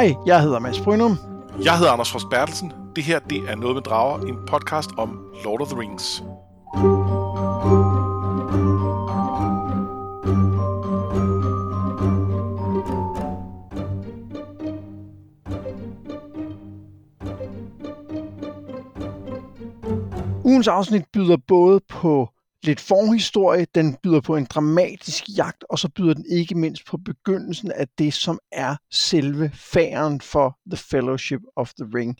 Hej, jeg hedder Mads Brynum. Jeg hedder Anders Frost Bertelsen. Det her, det er Noget med Drager, en podcast om Lord of the Rings. Ugens afsnit byder både på lidt forhistorie, den byder på en dramatisk jagt, og så byder den ikke mindst på begyndelsen af det, som er selve færen for The Fellowship of the Ring,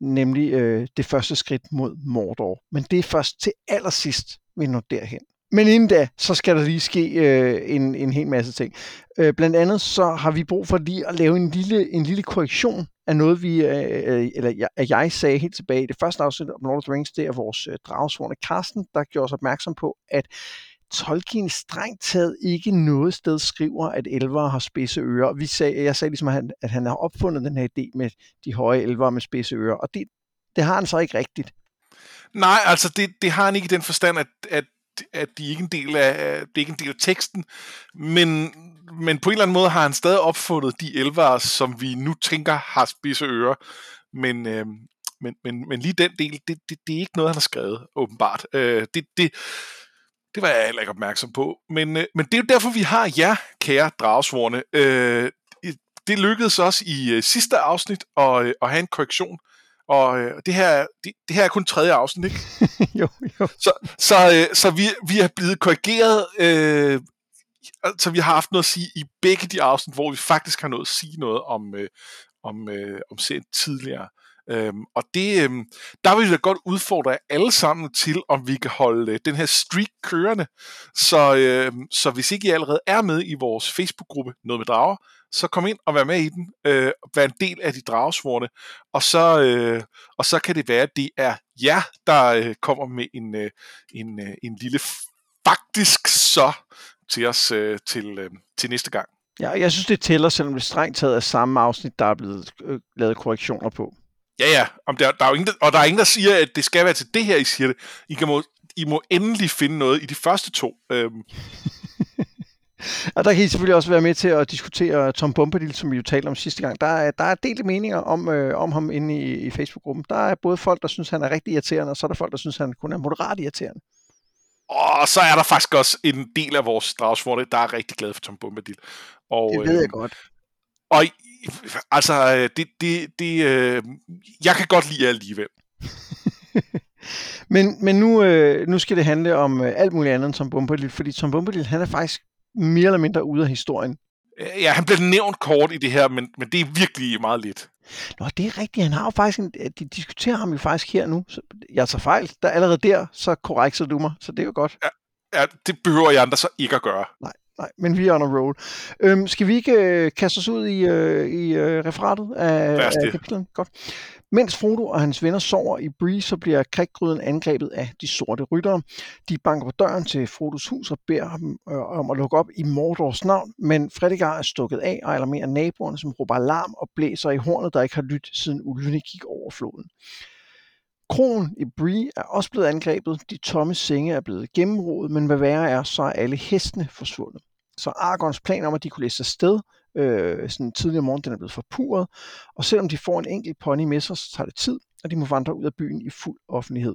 nemlig øh, det første skridt mod Mordor. Men det er først til allersidst, vi når derhen. Men inden da, så skal der lige ske øh, en, en hel masse ting. Øh, blandt andet så har vi brug for lige at lave en lille, en lille korrektion af noget, vi, øh, øh eller jeg, at jeg sagde helt tilbage i det første afsnit om Lord of the Rings, det er vores øh, dragsvorene Carsten, der gjorde os opmærksom på, at Tolkien strengt taget ikke noget sted skriver, at elver har spidse ører. Vi sagde, jeg sagde ligesom, at han, at han har opfundet den her idé med de høje elver med spidse ører, og det, det har han så ikke rigtigt. Nej, altså det, det har han ikke i den forstand, at, at at de ikke er en del af, det er ikke en del af teksten, men, men på en eller anden måde har han stadig opfundet de elvere, som vi nu tænker har spidse ører, men, øh, men, men, men lige den del, det, det, det er ikke noget, han har skrevet, åbenbart. Øh, det, det, det var jeg heller ikke opmærksom på, men, øh, men det er jo derfor, vi har jer, kære dragsvorene. Øh, det lykkedes også i øh, sidste afsnit at, øh, at have en korrektion, og øh, det, her, det, det her er kun tredje afsnit, ikke? jo, jo. Så, så, øh, så vi, vi er blevet korrigeret, øh, så vi har haft noget at sige i begge de afsnit, hvor vi faktisk har noget at sige noget om, øh, om, øh, om serien tidligere. Øhm, og det, øhm, der vil jeg da godt udfordre jer alle sammen til, om vi kan holde øh, den her streak kørende. Så, øhm, så hvis ikke I allerede er med i vores Facebook-gruppe Noget med Drager, så kom ind og vær med i den, øh, vær en del af de dragesvorene, og så, øh, og så kan det være, at det er jer, der øh, kommer med en, øh, en, øh, en lille faktisk så til os øh, til, øh, til næste gang. Ja, jeg synes, det tæller, selvom det strengt taget er samme afsnit, der er blevet øh, lavet korrektioner på. Ja, ja, om der, der er jo ingen, og der er ingen, der siger, at det skal være til det her, I siger det. I, kan må, I må endelig finde noget i de første to. Øhm. og der kan I selvfølgelig også være med til at diskutere Tom Bombadil, som vi jo talte om sidste gang. Der er, der er delte meninger om, øh, om ham inde i, i Facebook-gruppen. Der er både folk, der synes, han er rigtig irriterende, og så er der folk, der synes, han kun er moderat irriterende. Og så er der faktisk også en del af vores dragsvorte, der er rigtig glad for Tom Bombadil. Og, det ved jeg øh, godt. Og altså, øh, det, det, det, øh, jeg kan godt lide alligevel. men men nu, øh, nu skal det handle om øh, alt muligt andet end Tom Bombadil, fordi Tom Bombadil, han er faktisk mere eller mindre ude af historien. Ja, han bliver nævnt kort i det her, men, men det er virkelig meget lidt. Nå, det er rigtigt. Han har jo faktisk en, de diskuterer ham jo faktisk her nu. Så jeg tager fejl. Der allerede der, så korrekt så du mig. Så det er jo godt. Ja, ja, det behøver jeg andre så ikke at gøre. Nej. Nej, men vi er on a roll. Øhm, skal vi ikke øh, kaste os ud i, øh, i øh, referatet af, af kapitlen? Godt. Mens Frodo og hans venner sover i Bree, så bliver kriggryden angrebet af de sorte ryttere. De banker på døren til Frodos hus og beder ham øh, om at lukke op i Mordors navn, men Fredegar er stukket af og alarmerer naboerne, som råber alarm og blæser i hornet, der ikke har lyttet siden ulvene gik over floden. Kronen i Bree er også blevet angrebet, de tomme senge er blevet gennemrodet, men hvad værre er, så er alle hestene forsvundet. Så Argons plan om, at de kunne læse sted, øh, sådan tidligere morgen, den er blevet forpurret, og selvom de får en enkelt pony med sig, så tager det tid, og de må vandre ud af byen i fuld offentlighed.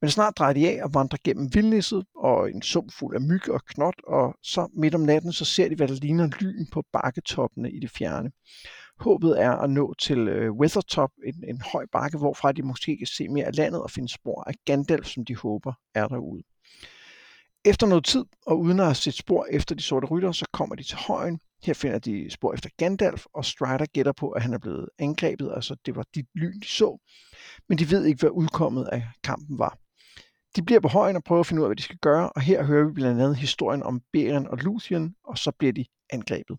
Men snart drejer de af og vandrer gennem vildnisset og en sum fuld af myg og knot, og så midt om natten, så ser de, hvad der ligner lyn på bakketoppene i det fjerne. Håbet er at nå til øh, Weathertop, en, en høj bakke, hvorfra de måske kan se mere af landet og finde spor af Gandalf, som de håber er derude. Efter noget tid, og uden at have set spor efter de sorte rytter, så kommer de til højen. Her finder de spor efter Gandalf, og Strider gætter på, at han er blevet angrebet, altså det var dit lyn, de så. Men de ved ikke, hvad udkommet af kampen var. De bliver på højen og prøver at finde ud af, hvad de skal gøre, og her hører vi blandt andet historien om Beren og Luthien, og så bliver de angrebet.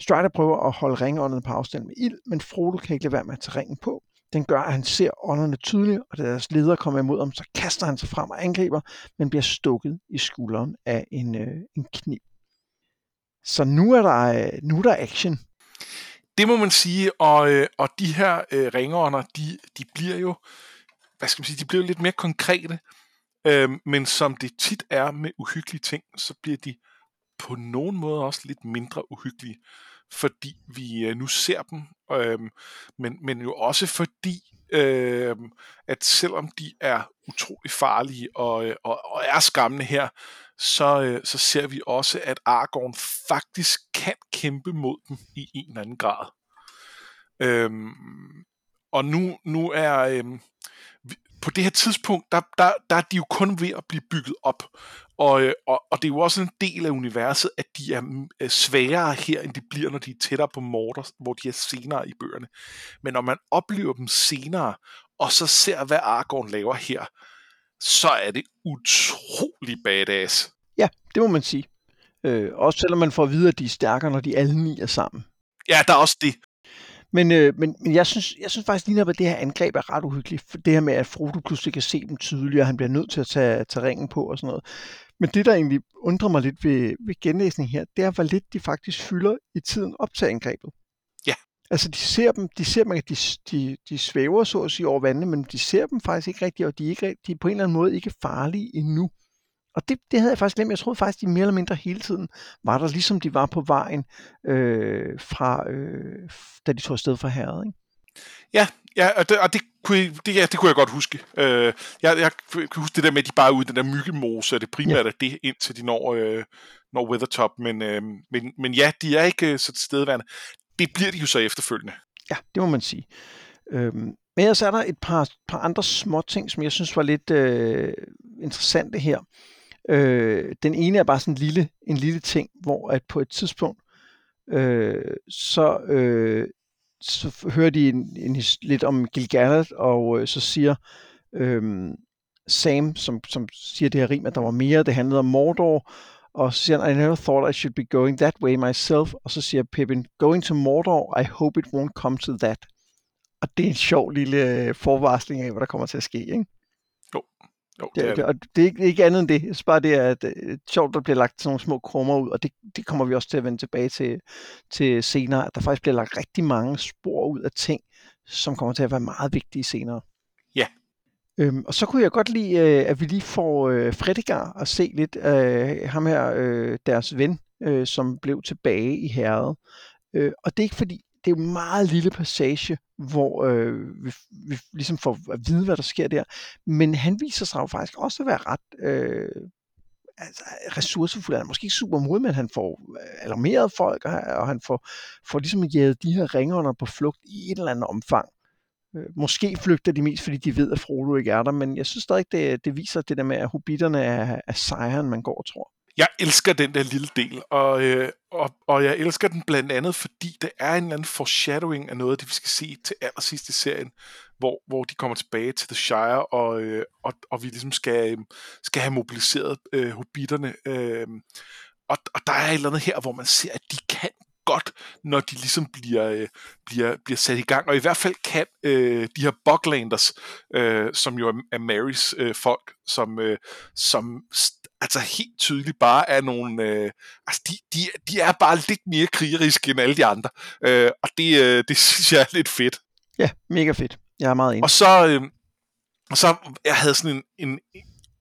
Strider prøver at holde ringånden på afstand med ild, men Frodo kan ikke lade være med at tage ringen på. Den gør, at han ser ånderne tydeligt, og da deres leder kommer imod ham, så kaster han sig frem og angriber, men bliver stukket i skulderen af en, øh, en kniv. Så nu er der, øh, nu er der action. Det må man sige, og, øh, og de her øh, ringånder, de, de bliver jo, hvad skal man sige, de bliver jo lidt mere konkrete, øh, men som det tit er med uhyggelige ting, så bliver de på nogen måde også lidt mindre uhyggelige. fordi vi øh, nu ser dem, øh, men, men jo også fordi, øh, at selvom de er utrolig farlige og, øh, og, og er skræmmende her, så, øh, så ser vi også, at Aragorn faktisk kan kæmpe mod dem i en eller anden grad. Øh, og nu, nu er... Øh, på det her tidspunkt, der, der, der er de jo kun ved at blive bygget op. Og, øh, og, og det er jo også en del af universet, at de er øh, sværere her, end de bliver, når de er tættere på Mordor, hvor de er senere i bøgerne. Men når man oplever dem senere, og så ser, hvad Aragorn laver her, så er det utrolig badass. Ja, det må man sige. Øh, også selvom man får at vide, at de er stærkere, når de alle ni er sammen. Ja, der er også det. Men, øh, men, men jeg, synes, jeg synes faktisk lige, at det her angreb er ret uhyggeligt. For det her med, at Frodo pludselig kan se dem tydeligt, og han bliver nødt til at tage, tage ringen på og sådan noget. Men det, der egentlig undrer mig lidt ved, ved genlæsning her, det er, hvor lidt de faktisk fylder i tiden op til angrebet. Ja. Altså, de ser dem, de ser dem, at de, de, de svæver så at sige over vandene, men de ser dem faktisk ikke rigtigt, og de er, ikke, de er på en eller anden måde ikke farlige endnu. Og det, det havde jeg faktisk glemt. Jeg troede faktisk, de mere eller mindre hele tiden var der, ligesom de var på vejen øh, fra, øh, da de tog afsted fra herret. Ikke? Ja, ja og, det, og det, kunne, det, ja, det kunne jeg godt huske. Øh, jeg, jeg kan huske det der med, at de bare er ude i den der myggemose, og det primært ja. er det, indtil de når, øh, når Weathertop. Men, øh, men, men ja, de er ikke øh, så tilstedeværende. Det bliver de jo så efterfølgende. Ja, det må man sige. Øhm, men så er der et par, par andre små ting, som jeg synes var lidt øh, interessante her. Øh, den ene er bare sådan en lille, en lille ting, hvor at på et tidspunkt, øh, så, øh, så hører de en, en, lidt om Gilgalad, og øh, så siger øh, Sam, som, som siger det her rim, at der var mere, det handlede om Mordor, og så siger han, I never thought I should be going that way myself, og så siger Pippin, going to Mordor, I hope it won't come to that. Og det er en sjov lille øh, forvarsling af, hvad der kommer til at ske, ikke? Jo, det, det, det. Og det er ikke, ikke andet end det. Det er bare det, at øh, sjovt, der bliver lagt sådan nogle små krummer ud, og det, det kommer vi også til at vende tilbage til, til senere, at der faktisk bliver lagt rigtig mange spor ud af ting, som kommer til at være meget vigtige senere. Ja. Øhm, og så kunne jeg godt lide, øh, at vi lige får øh, at se lidt af øh, ham her, øh, deres ven, øh, som blev tilbage i herret. Øh, og det er ikke fordi, det er jo en meget lille passage, hvor øh, vi, vi ligesom får at vide, hvad der sker der. Men han viser sig jo faktisk også at være ret øh, altså, ressourcefuld. Han er måske ikke super modig, men han får øh, alarmeret folk, og han får, får ligesom jæget de her ringerne på flugt i et eller andet omfang. Øh, måske flygter de mest, fordi de ved, at Frodo ikke er der, men jeg synes stadig, det, det viser det der med, at hobitterne er, er sejren, man går og tror jeg elsker den der lille del, og, øh, og, og jeg elsker den blandt andet, fordi det er en eller anden foreshadowing af noget det, vi skal se til allersidst i serien, hvor, hvor de kommer tilbage til The Shire, og, øh, og, og vi ligesom skal, øh, skal have mobiliseret øh, hobitterne. Øh, og, og der er et eller andet her, hvor man ser, at de kan godt, når de ligesom bliver, øh, bliver, bliver sat i gang. Og i hvert fald kan øh, de her Boglanders, øh, som jo er, er Marys øh, folk, som, øh, som altså helt tydeligt bare er nogle... Øh, altså de, de, de er bare lidt mere krigeriske end alle de andre. Øh, og det, øh, det synes jeg er lidt fedt. Ja, mega fedt. Jeg er meget enig. Og så... Øh, og så jeg havde sådan en, en,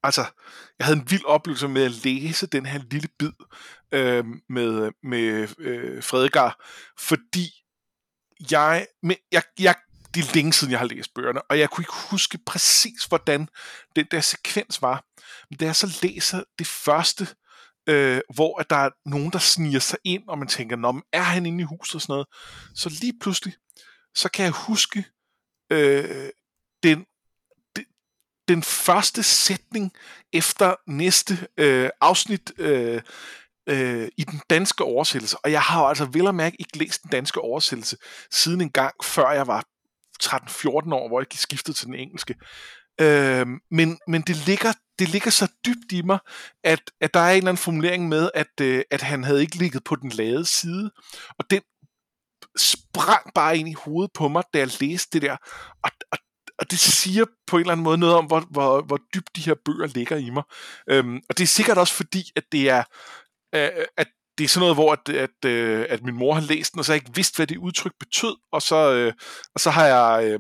altså, jeg havde en vild oplevelse med at læse den her lille bid øh, med, med øh, Fredegard, fordi jeg, med, jeg, jeg, det er længe siden, jeg har læst bøgerne, og jeg kunne ikke huske præcis, hvordan den der sekvens var. Men da jeg så læser det første, øh, hvor at der er nogen, der sniger sig ind, og man tænker, Nå, men er han inde i huset og sådan noget, så lige pludselig, så kan jeg huske øh, den den første sætning efter næste øh, afsnit øh, øh, i den danske oversættelse. Og jeg har jo altså vel og mærke ikke læst den danske oversættelse siden en gang, før jeg var 13-14 år, hvor jeg skiftede til den engelske. Øh, men, men det ligger det ligger så dybt i mig, at, at der er en eller anden formulering med, at, øh, at han havde ikke ligget på den lade side. Og den sprang bare ind i hovedet på mig, da jeg læste det der. Og, og og det siger på en eller anden måde noget om, hvor, hvor, hvor dybt de her bøger ligger i mig. Øhm, og det er sikkert også fordi, at det er, øh, at det er sådan noget, hvor at, at, øh, at min mor har læst den, og så har jeg ikke vidst, hvad det udtryk betød, og så, øh, og så har jeg øh,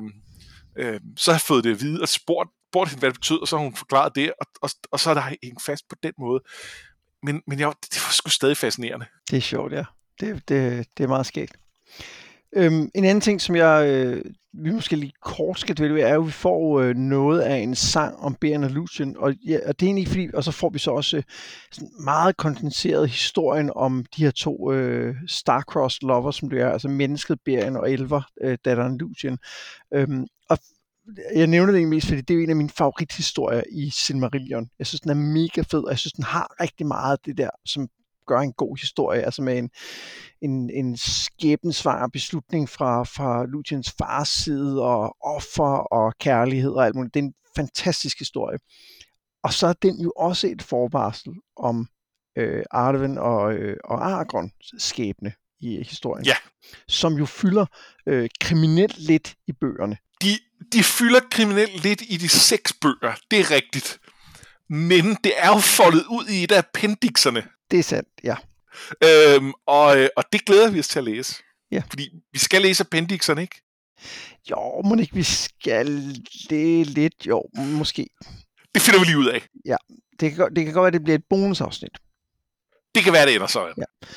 øh, så har jeg fået det at vide, og spurgt, spurgt hende, hvad det betød, og så har hun forklaret det, og, og, og så er der hængt fast på den måde. Men, men jeg, det var sgu stadig fascinerende. Det er sjovt, ja. det, det, det er meget skægt. Øhm, en anden ting, som jeg øh, vi måske lige kort skal dvæle ved, er jo, at vi får øh, noget af en sang om Beren og Lucien, og, ja, og det er egentlig fordi, og så får vi så også øh, sådan meget kondenseret historien om de her to øh, Starcrossed lovers, som det er, altså mennesket Beren og Elver, øh, datteren Lucien. Øhm, og jeg nævner det egentlig mest, fordi det er jo en af mine favorithistorier i Silmarillion. Jeg synes, den er mega fed, og jeg synes, den har rigtig meget af det der, som gør en god historie, altså med en, en, en skæbensvar beslutning fra, fra Luciens fars side, og offer og kærlighed og alt muligt. Det er en fantastisk historie. Og så er den jo også et forvarsel om øh, Arwen og, øh, og Aragorn skæbne i historien. Ja. Som jo fylder øh, kriminelt lidt i bøgerne. De, de fylder kriminelt lidt i de seks bøger, det er rigtigt. Men det er jo foldet ud i et af appendixerne. Det er sandt, ja. Øhm, og, øh, og det glæder vi os til at læse. Ja. Fordi vi skal læse appendixerne, ikke? Jo, må ikke vi skal det lidt, jo, måske. Det finder vi lige ud af. Ja, det kan, det kan godt være, at det bliver et bonusafsnit. Det kan være, det ender så. Ja.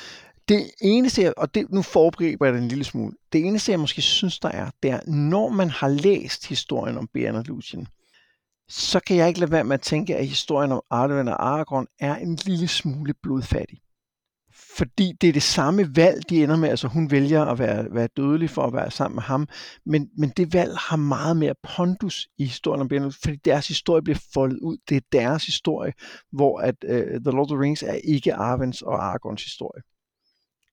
Det eneste, jeg, og det, nu foregriber jeg det en lille smule, det eneste, jeg måske synes, der er, det er, når man har læst historien om Bjørn og Lucien, så kan jeg ikke lade være med at tænke, at historien om Arwen og Aragorn er en lille smule blodfattig. Fordi det er det samme valg, de ender med. Altså hun vælger at være, være dødelig for at være sammen med ham. Men, men det valg har meget mere pondus i historien om Bjørn, fordi deres historie bliver foldet ud. Det er deres historie, hvor at uh, The Lord of the Rings er ikke Arvens og Aragorns historie.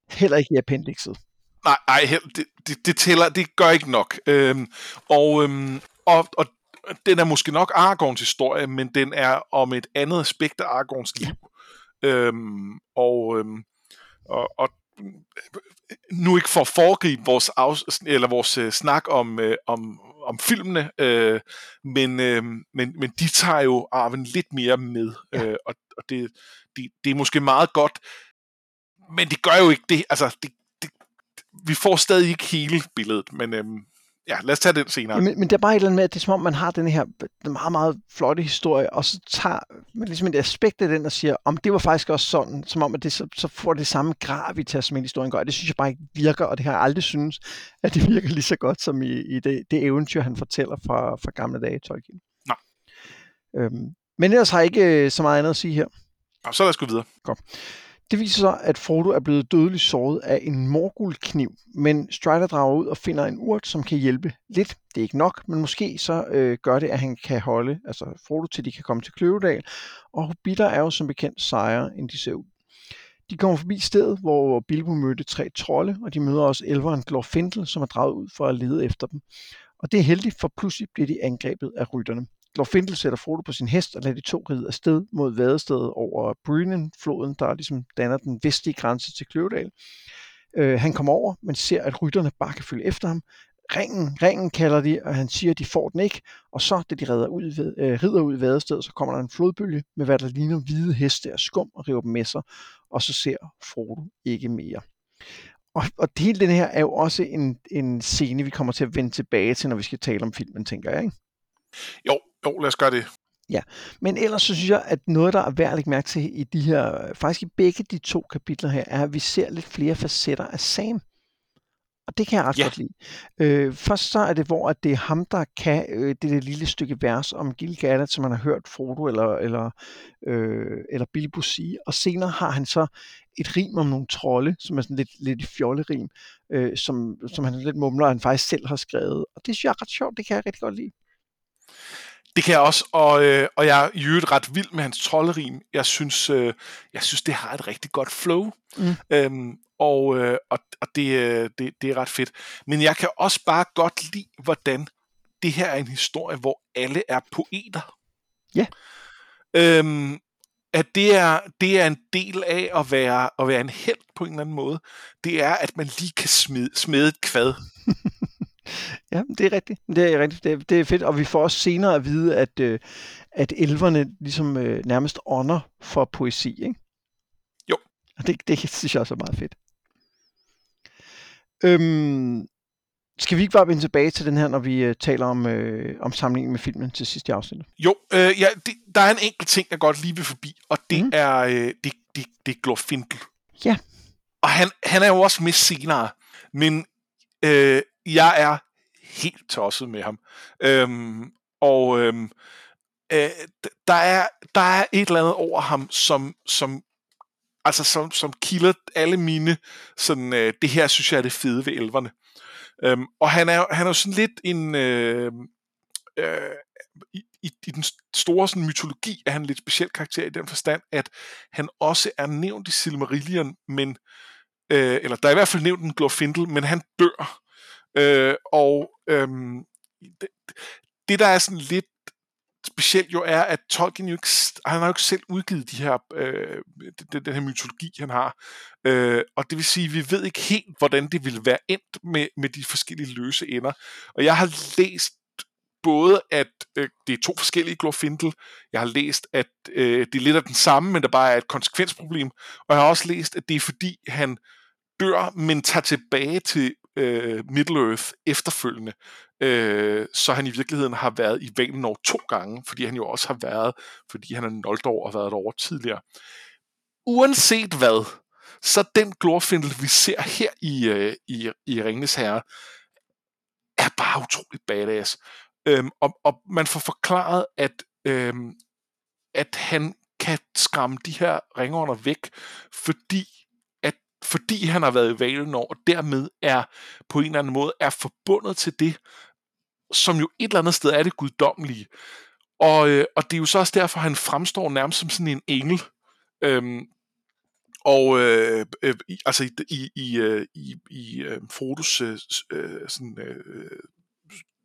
Heller ikke i appendixet. Nej, nej det, det, det, tæller, det gør ikke nok. Øhm, og, øhm, og, og den er måske nok Aragorns historie, men den er om et andet aspekt af Aragorns liv. Øhm, og, øhm, og, og nu ikke for at foregribe vores, af, eller vores uh, snak om, uh, om, om filmene, uh, men, uh, men, men de tager jo arven lidt mere med, ja. uh, og, og det, det, det er måske meget godt, men det gør jo ikke det, altså det, det, vi får stadig ikke hele billedet, men, øhm, ja, lad os tage den senere. Men, men det er bare et eller andet med, at det er som om, man har den her meget, meget flotte historie, og så tager man ligesom et aspekt af den og siger, om det var faktisk også sådan, som om, at det så, så får det samme gravitas, som en historien gør. Det synes jeg bare ikke virker, og det har jeg aldrig synes, at det virker lige så godt, som i, i det, det eventyr, han fortæller fra, fra gamle dage, Tolkien. Nej. Øhm, men ellers har jeg ikke øh, så meget andet at sige her. Og så lad os gå videre. Godt. Det viser sig, at Frodo er blevet dødeligt såret af en morgulkniv, men Strider drager ud og finder en urt, som kan hjælpe lidt. Det er ikke nok, men måske så øh, gør det, at han kan holde altså Frodo til de kan komme til Kløvedal, og Hobbiter er jo som bekendt sejere, end de ser ud. De kommer forbi stedet, hvor Bilbo mødte tre trolde, og de møder også elveren Glorfindel, som er draget ud for at lede efter dem. Og det er heldigt, for pludselig bliver de angrebet af rytterne. Glorfindel sætter Frodo på sin hest og lader de to ride afsted mod vadestedet over Brynen-floden, der ligesom danner den vestlige grænse til Kløvedal. Øh, han kommer over, men ser, at rytterne bare kan følge efter ham. Ringen, ringen kalder de, og han siger, at de får den ikke. Og så, da de rider ud, ved, øh, rider ud i vadestedet, så kommer der en flodbølge med, hvad der ligner hvide heste og skum og river dem med sig. Og så ser Frodo ikke mere. Og, og hele den her er jo også en, en scene, vi kommer til at vende tilbage til, når vi skal tale om filmen, tænker jeg, ikke? Jo, jo, lad os gøre det. Ja, men ellers så synes jeg, at noget, der er værd at lægge mærke til i de her, faktisk i begge de to kapitler her, er, at vi ser lidt flere facetter af Sam. Og det kan jeg ret ja. godt lide. Øh, først så er det, hvor at det er ham, der kan øh, det der lille stykke vers om Gil-galad, som man har hørt Frodo eller, eller, øh, eller Bilbo sige. Og senere har han så et rim om nogle trolde, som er sådan lidt, lidt fjollerim, øh, som, som han lidt mumler, og han faktisk selv har skrevet. Og det synes jeg er ret sjovt, det kan jeg rigtig godt lide. Det kan jeg også, og, øh, og jeg er i øvrigt ret vild med hans trolderim. Jeg synes, øh, jeg synes det har et rigtig godt flow, mm. øhm, og, øh, og, og det, øh, det, det er ret fedt. Men jeg kan også bare godt lide, hvordan det her er en historie, hvor alle er poeter. Ja. Øhm, at det er, det er en del af at være, at være en held på en eller anden måde. Det er, at man lige kan smide, smide et kvad. Ja, det er rigtigt. Det er rigtigt. Det er, det er fedt, og vi får også senere at vide, at, øh, at elverne ligesom øh, nærmest ånder for poesi, ikke? Jo. Og det, det synes jeg også er meget fedt. Øhm, skal vi ikke bare vende tilbage til den her, når vi øh, taler om, øh, om sammenligningen med filmen til sidste afsnit? Jo, øh, ja, det, der er en enkelt ting, jeg godt lige vil forbi, og det mm. er øh, det, det, det er Glorfindel. Ja. og han, han er jo også med senere, men øh, jeg er helt tosset med ham. Øhm, og øhm, øh, der, er, der er et eller andet over ham, som, som altså som, som kilder alle mine sådan, øh, det her synes jeg er det fede ved elverne. Øhm, og han er, han er jo sådan lidt en øh, øh, i, i, i den store sådan, mytologi er han lidt speciel karakter i den forstand, at han også er nævnt i Silmarillion, men øh, eller der er i hvert fald nævnt en Glorfindel, men han dør. Øh, og øhm, det, det, der er sådan lidt specielt jo er, at Tolkien jo ikke, han har jo ikke selv udgivet de her, øh, den, den her mytologi, han har. Øh, og det vil sige, at vi ved ikke helt, hvordan det ville være endt med, med de forskellige løse ender. Og jeg har læst både, at øh, det er to forskellige Glorfindel. Jeg har læst, at øh, det er lidt af den samme, men der bare er et konsekvensproblem. Og jeg har også læst, at det er fordi, han dør, men tager tilbage til øh, Middle-earth efterfølgende. Øh, så han i virkeligheden har været i Valinor to gange, fordi han jo også har været, fordi han er Noldor og været over tidligere. Uanset hvad, så den Glorfindel, vi ser her i, øh, i, i Ringnes Herre, er bare utroligt badass. Øhm, og, og man får forklaret, at, øhm, at han kan skræmme de her ringånder væk, fordi fordi han har været i Valinor, og dermed er på en eller anden måde er forbundet til det, som jo et eller andet sted er det guddommelige. Og, øh, og det er jo så også derfor, han fremstår nærmest som sådan en engel. Øhm, og øh, øh, altså i, i, i, øh, i, i øh, Frodos øh, øh, sådan, øh,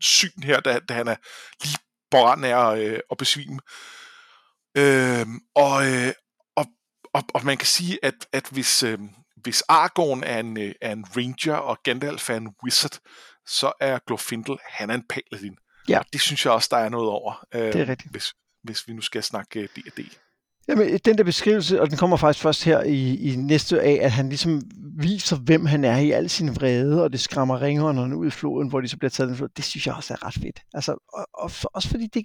syn her, da, da han er lige på randen af øh, at besvime. Øh, og, øh, og, og, og man kan sige, at, at hvis, øh, hvis Aragorn er en, øh, er en ranger, og Gandalf er en wizard, så er Glorfindel, han er en paladin. Ja. Og det synes jeg også, der er noget over, øh, det er rigtigt. Hvis, hvis vi nu skal snakke D&D. Jamen, den der beskrivelse, og den kommer faktisk først her i, i næste af, at han ligesom viser, hvem han er i al sin vrede, og det skræmmer ringerne ud i floden, hvor de så bliver taget den flod. Det synes jeg også er ret fedt. Altså, og, og for, også fordi det,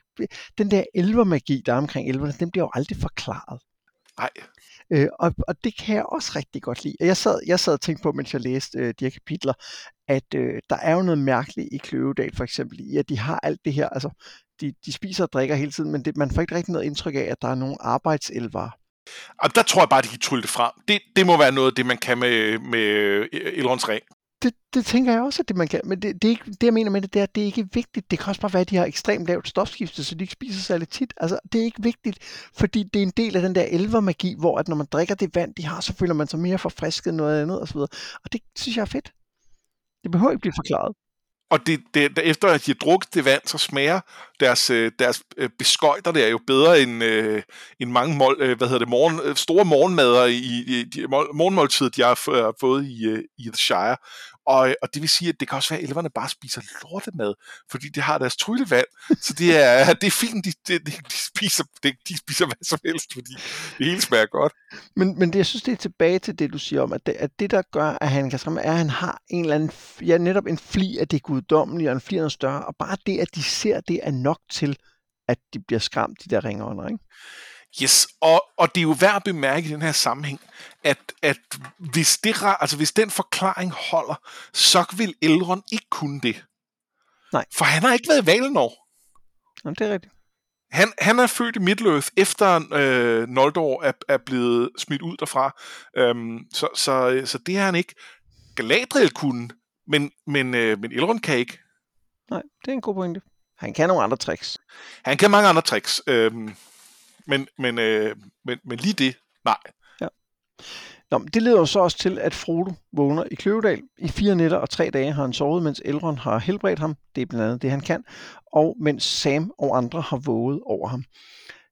den der elvermagi, der er omkring elverne, den bliver jo aldrig forklaret. Nej. Øh, og, og det kan jeg også rigtig godt lide. Jeg sad, jeg sad og tænkte på, mens jeg læste øh, de her kapitler, at øh, der er jo noget mærkeligt i Kløvedal for eksempel, i at de har alt det her, altså de, de spiser og drikker hele tiden, men det, man får ikke rigtig noget indtryk af, at der er nogle arbejdselvere. Og der tror jeg bare, de kan trylle det frem. Det, det må være noget af det, man kan med, med øh, Elrons ring. Det, det tænker jeg også, at det man kan. Men det, det, er ikke, det jeg mener med det, det er, at det er ikke vigtigt. Det kan også bare være, at de har ekstremt lavt stofskifte, så de ikke spiser særlig tit. Altså, det er ikke vigtigt, fordi det er en del af den der elvermagi, hvor at når man drikker det vand, de har, så føler man sig mere forfrisket end noget andet osv. Og det synes jeg er fedt. Det behøver ikke blive forklaret og det, det, efter at de har drukket det vand, så smager deres, øh, deres øh, beskøjter der er jo bedre end, øh, end mange mål, øh, hvad hedder det, morgen, store morgenmader i, i de morgenmåltider, de har fået i, i The Shire. Og, og det vil sige, at det kan også være, at elverne bare spiser lortemad, fordi de har deres tryllevand. Så det er, det er fint, de, de, de, spiser, de, de spiser hvad som helst, fordi det hele smager godt. Men, men det, jeg synes, det er tilbage til det, du siger om, at det, at det der gør, at han kan skræmme, er, at han har en eller anden, ja, netop en fli af det guddommelige, og en fli af noget større, og bare det, at de ser det, er nok til, at de bliver skræmt, de der ringånder, ikke? Yes, og, og det er jo værd at bemærke i den her sammenhæng, at, at hvis, det, altså hvis den forklaring holder, så vil Elrond ikke kunne det. Nej. For han har ikke været i Valinor. Jamen, det er rigtigt. Han, han er født i Middle-earth, efter øh, Noldor er, er blevet smidt ud derfra. Øhm, så, så, så det har han ikke. Galadriel kunne, men, men, øh, men Elrond kan ikke. Nej, det er en god pointe. Han kan nogle andre tricks. Han kan mange andre tricks. Øhm, men, men, øh, men, men lige det, nej. Ja. Nå, men det leder jo så også til, at Frodo vågner i Kløvedal. I fire nætter og tre dage har han sovet, mens Elrond har helbredt ham. Det er blandt andet det, han kan. Og mens Sam og andre har våget over ham.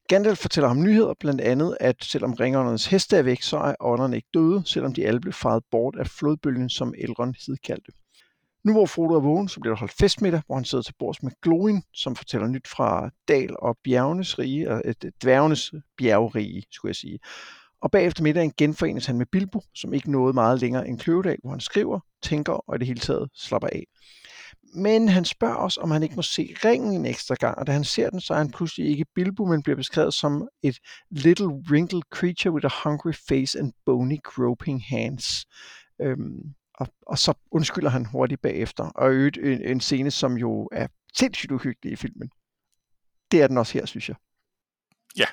Gandalf fortæller ham nyheder, blandt andet, at selvom ringernes heste er væk, så er ånderne ikke døde, selvom de alle blev faret bort af flodbølgen, som Elrond hidkaldte. Nu hvor Frodo er vågen, så bliver der holdt festmiddag, hvor han sidder til bords med Gloin, som fortæller nyt fra Dal og bjergenes rige, øh, et dværgenes bjergerige, skulle jeg sige. Og bagefter middagen genforenes han med Bilbo, som ikke nåede meget længere end Kløvedal, hvor han skriver, tænker og i det hele taget slapper af. men han spørger også, om han ikke må se ringen en ekstra gang, og da han ser den, så er han pludselig ikke Bilbo, men bliver beskrevet som et little wrinkled creature with a hungry face and bony groping hands. Øhm, og, og så undskylder han hurtigt bagefter, og øget en, en scene, som jo er sindssygt uhyggelig i filmen. Det er den også her, synes jeg. Ja,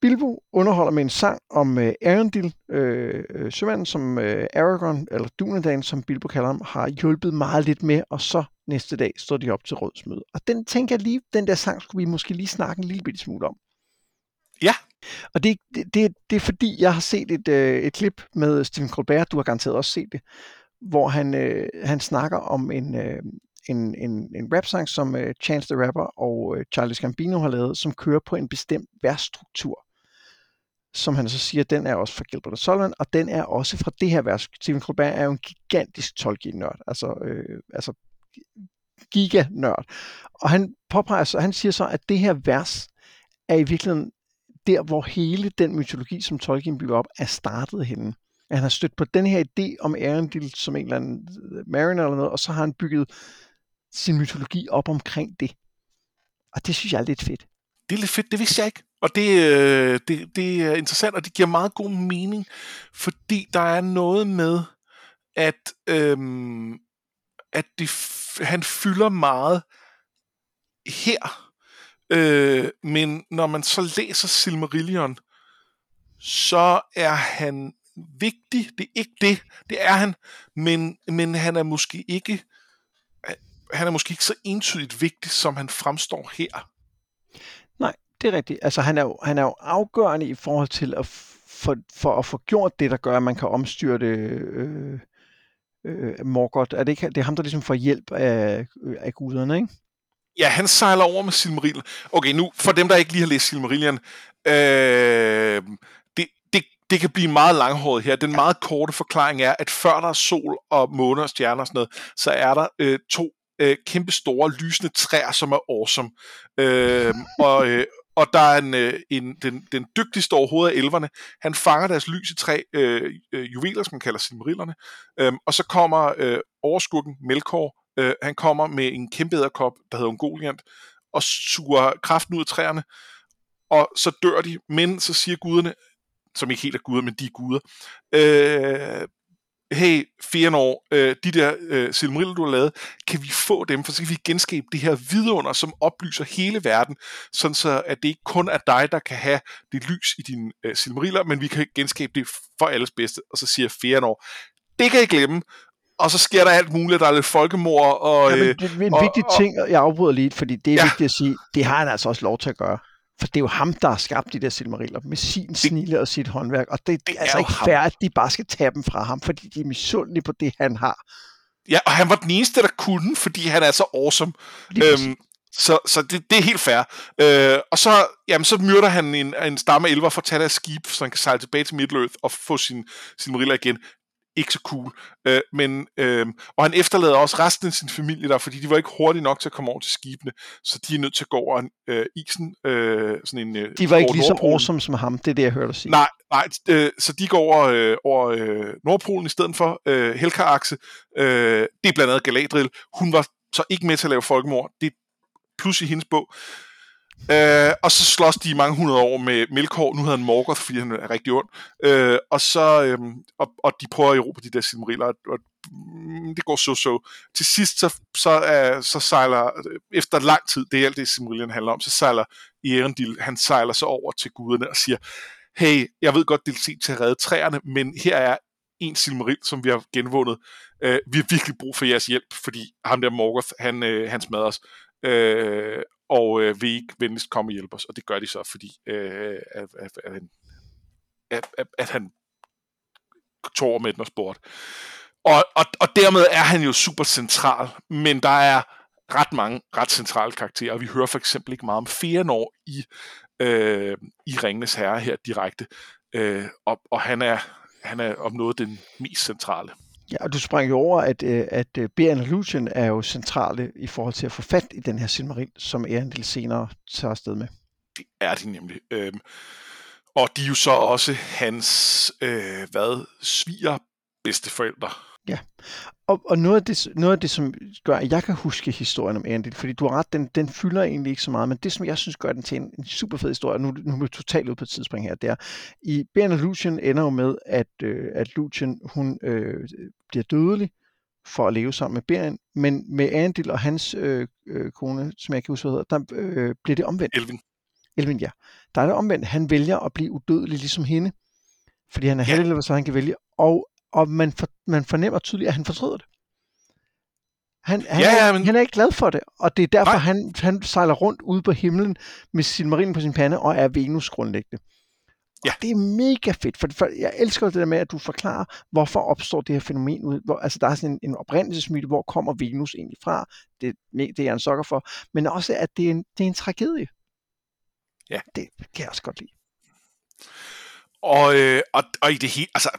Bilbo underholder med en sang om uh, Arendil, øh, øh, sømanden, som uh, Aragorn, eller Dunedain, som Bilbo kalder ham, har hjulpet meget lidt med, og så næste dag står de op til rådsmøde. Og den tænker jeg lige, den der sang skulle vi måske lige snakke en lille bitte smule om. Ja. Og det, det, det, det er fordi, jeg har set et, øh, et klip med Stephen Colbert, du har garanteret også set det, hvor han, øh, han snakker om en, øh, en, en, en rap-sang, som øh, Chance the Rapper og øh, Charles Gambino har lavet, som kører på en bestemt versstruktur som han så siger, den er også fra Gilbert og Sullivan, og den er også fra det her vers. Stephen Colbert er jo en gigantisk Tolkien-nørd, altså, øh, altså giganørd. Og han påpeger så, han siger så, at det her vers er i virkeligheden der, hvor hele den mytologi, som Tolkien bygger op, er startet henne. At han har stødt på den her idé om Arendil som en eller anden øh, mariner eller noget, og så har han bygget sin mytologi op omkring det. Og det synes jeg er lidt fedt. Det er lidt fedt, det vidste jeg ikke. Og det, øh, det, det er interessant, og det giver meget god mening, fordi der er noget med, at, øhm, at det, han fylder meget her. Øh, men når man så læser Silmarillion, så er han vigtig. Det er ikke det. Det er han. Men, men han er måske ikke han er måske ikke så entydigt vigtig, som han fremstår her det er rigtigt. Altså, han er jo, han er jo afgørende i forhold til at for, for at få gjort det, der gør, at man kan omstyrte øh, øh, Morgoth. Er det, ikke, det er ham, der ligesom får hjælp af, af guderne, ikke? Ja, han sejler over med Silmarillion. Okay, nu, for dem, der ikke lige har læst Silmarillion, øh, det, kan blive meget langhåret her. Den meget korte forklaring er, at før der er sol og måne og stjerner og sådan noget, så er der øh, to øh, kæmpe store lysende træer, som er awesome. Øh, og, øh, og der er en, øh, en, den, den dygtigste overhovedet af elverne. Han fanger deres lys i tre øh, øh, juveler, som man kalder silmarillerne, øh, og så kommer øh, overskurken Melkor, øh, han kommer med en kæmpe æderkop, der hedder Ungoliant, og suger kraften ud af træerne, og så dør de, men så siger guderne, som ikke helt er guder, men de er guder, øh, hey, Fëanor, øh, de der øh, Silmariller, du har lavet, kan vi få dem, for så kan vi genskabe det her vidunder, som oplyser hele verden, sådan så at det ikke kun er dig, der kan have det lys i dine øh, Silmariller, men vi kan genskabe det for alles bedste. Og så siger Fëanor, det kan I glemme, og så sker der alt muligt, der er lidt folkemord. Og, ja, men det er en og, vigtig ting, jeg afbryder lige, fordi det er ja. vigtigt at sige, det har han altså også lov til at gøre. For det er jo ham, der har skabt de der silmariller med sin snille og sit håndværk. Og det, det er altså ikke fair, at de bare skal tage dem fra ham, fordi de er misundelige på det, han har. Ja, og han var den eneste, der kunne, fordi han er så awesome. Øhm, så, så det, det er helt fair. Øh, og så, jamen, så myrder han en, en stamme elver for at tage deres skib, så han kan sejle tilbage til Middle-earth og få sin, sin mariller igen ikke så cool. Øh, men, øh, og han efterlader også resten af sin familie der, fordi de var ikke hurtige nok til at komme over til skibene, så de er nødt til at gå over øh, isen. Øh, sådan en, øh, de var ikke lige så awesome som ham, det er det, jeg hørte dig sige. Nej, nej øh, så de går over, øh, over øh, Nordpolen i stedet for. Øh, Helka-akse, øh, det er blandt andet Galadriel. Hun var så ikke med til at lave folkemord. Det er plus i hendes bog. Øh, Øh, og så slås de i mange hundrede år med Melkor. Nu hedder han Morgoth, fordi han er rigtig ond. Øh, og så øh, og, og de prøver at erobre de der silmariller, og, og mm, det går så så. Til sidst så, så, øh, så sejler, øh, efter lang tid, det er alt det Silmarillerne handler om, så sejler Erendil, han sejler så over til guderne og siger, hey, jeg ved godt, det er til at redde træerne, men her er en Silmaril, som vi har genvundet. Øh, vi har virkelig brug for jeres hjælp, fordi ham der Morgoth, han, øh, han smadrer os. Øh, og øh, vil ikke venligst komme og hjælpe os, og det gør de så, fordi øh, at, at, at, han, at, at, han tog med den og spurgte. Og, og, og dermed er han jo super central, men der er ret mange ret centrale karakterer, og vi hører for eksempel ikke meget om Fëanor i, øh, i Ringenes Herre her direkte, øh, og, og han er, han er om noget den mest centrale. Ja, og du sprang jo over, at, øh, at Beren og Lucien er jo centrale i forhold til at få fat i den her Silmaril, som Erendil senere tager afsted med. Det er de nemlig. Øhm, og de er jo så også hans, øh, hvad, sviger bedsteforældre. Ja, og, og noget, af det, noget af det, som gør, at jeg kan huske historien om Arendelle, fordi du har ret, den, den fylder egentlig ikke så meget, men det, som jeg synes gør den til en, en super fed historie, nu, nu er vi totalt ud på et tidspunkt her, det er, i Beren og Lucian ender jo med, at, øh, at Lucian, hun øh, bliver dødelig for at leve sammen med Beren, men med Arendelle og hans øh, øh, kone, som jeg kan huske, hvad hedder, der øh, bliver det omvendt. Elvin. Elvin, ja. Der er det omvendt. Han vælger at blive udødelig ligesom hende, fordi han er ja. halvlever, så han kan vælge, og og man, for, man fornemmer tydeligt, at han fortryder det. Han, han, ja, ja, men... han er ikke glad for det, og det er derfor, han, han sejler rundt ude på himlen med sin marin på sin pande og er Venus grundlæggende. Ja. Og det er mega fedt, for, for jeg elsker det der med, at du forklarer, hvorfor opstår det her fænomen ud. Hvor, altså, der er sådan en, en oprindelsesmyte, hvor kommer Venus egentlig fra? Det, det er jeg en sokker for. Men også, at det er en, det er en tragedie. Ja. Det kan jeg også godt lide. Og, øh, og, og i det hele, altså,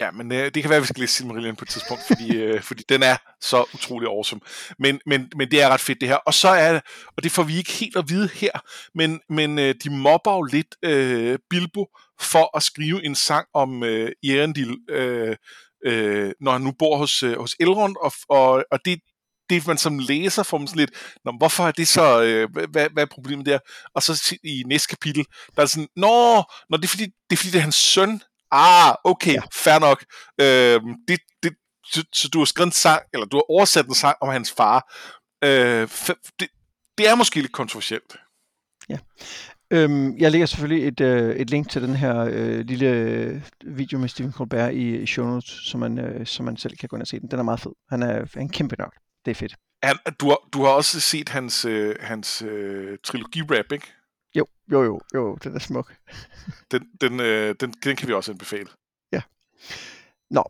Ja, men øh, det kan være, at vi skal læse Silmarillion på et tidspunkt, fordi, øh, fordi den er så utrolig awesome. Men, men, men det er ret fedt det her. Og så er det, og det får vi ikke helt at vide her, men, men øh, de mobber jo lidt øh, Bilbo for at skrive en sang om øh, Erendil, øh, øh, når han nu bor hos, øh, hos Elrond, og, og, og det, det man som læser får man sådan lidt, Nå, hvorfor er det så, øh, hvad, hvad er problemet der? Og så i næste kapitel, der er sådan, nå, nå det, er fordi, det er fordi, det er hans søn, ah, okay, ja. fair nok. Øh, det, det, så, så du har skrevet en sang, eller du har oversat en sang om hans far. Øh, det, det er måske lidt kontroversielt. Ja. Øhm, jeg lægger selvfølgelig et, øh, et link til den her øh, lille video med Stephen Colbert i, i show notes, så man, øh, så man selv kan gå ind og se den. Den er meget fed. Han er en kæmpe nørd. Det er fedt. Han, du, har, du har også set hans, øh, hans øh, trilogi-rap, ikke? Jo, jo, jo, jo, den er smuk. den, den, øh, den, den kan vi også anbefale. Ja. Nå.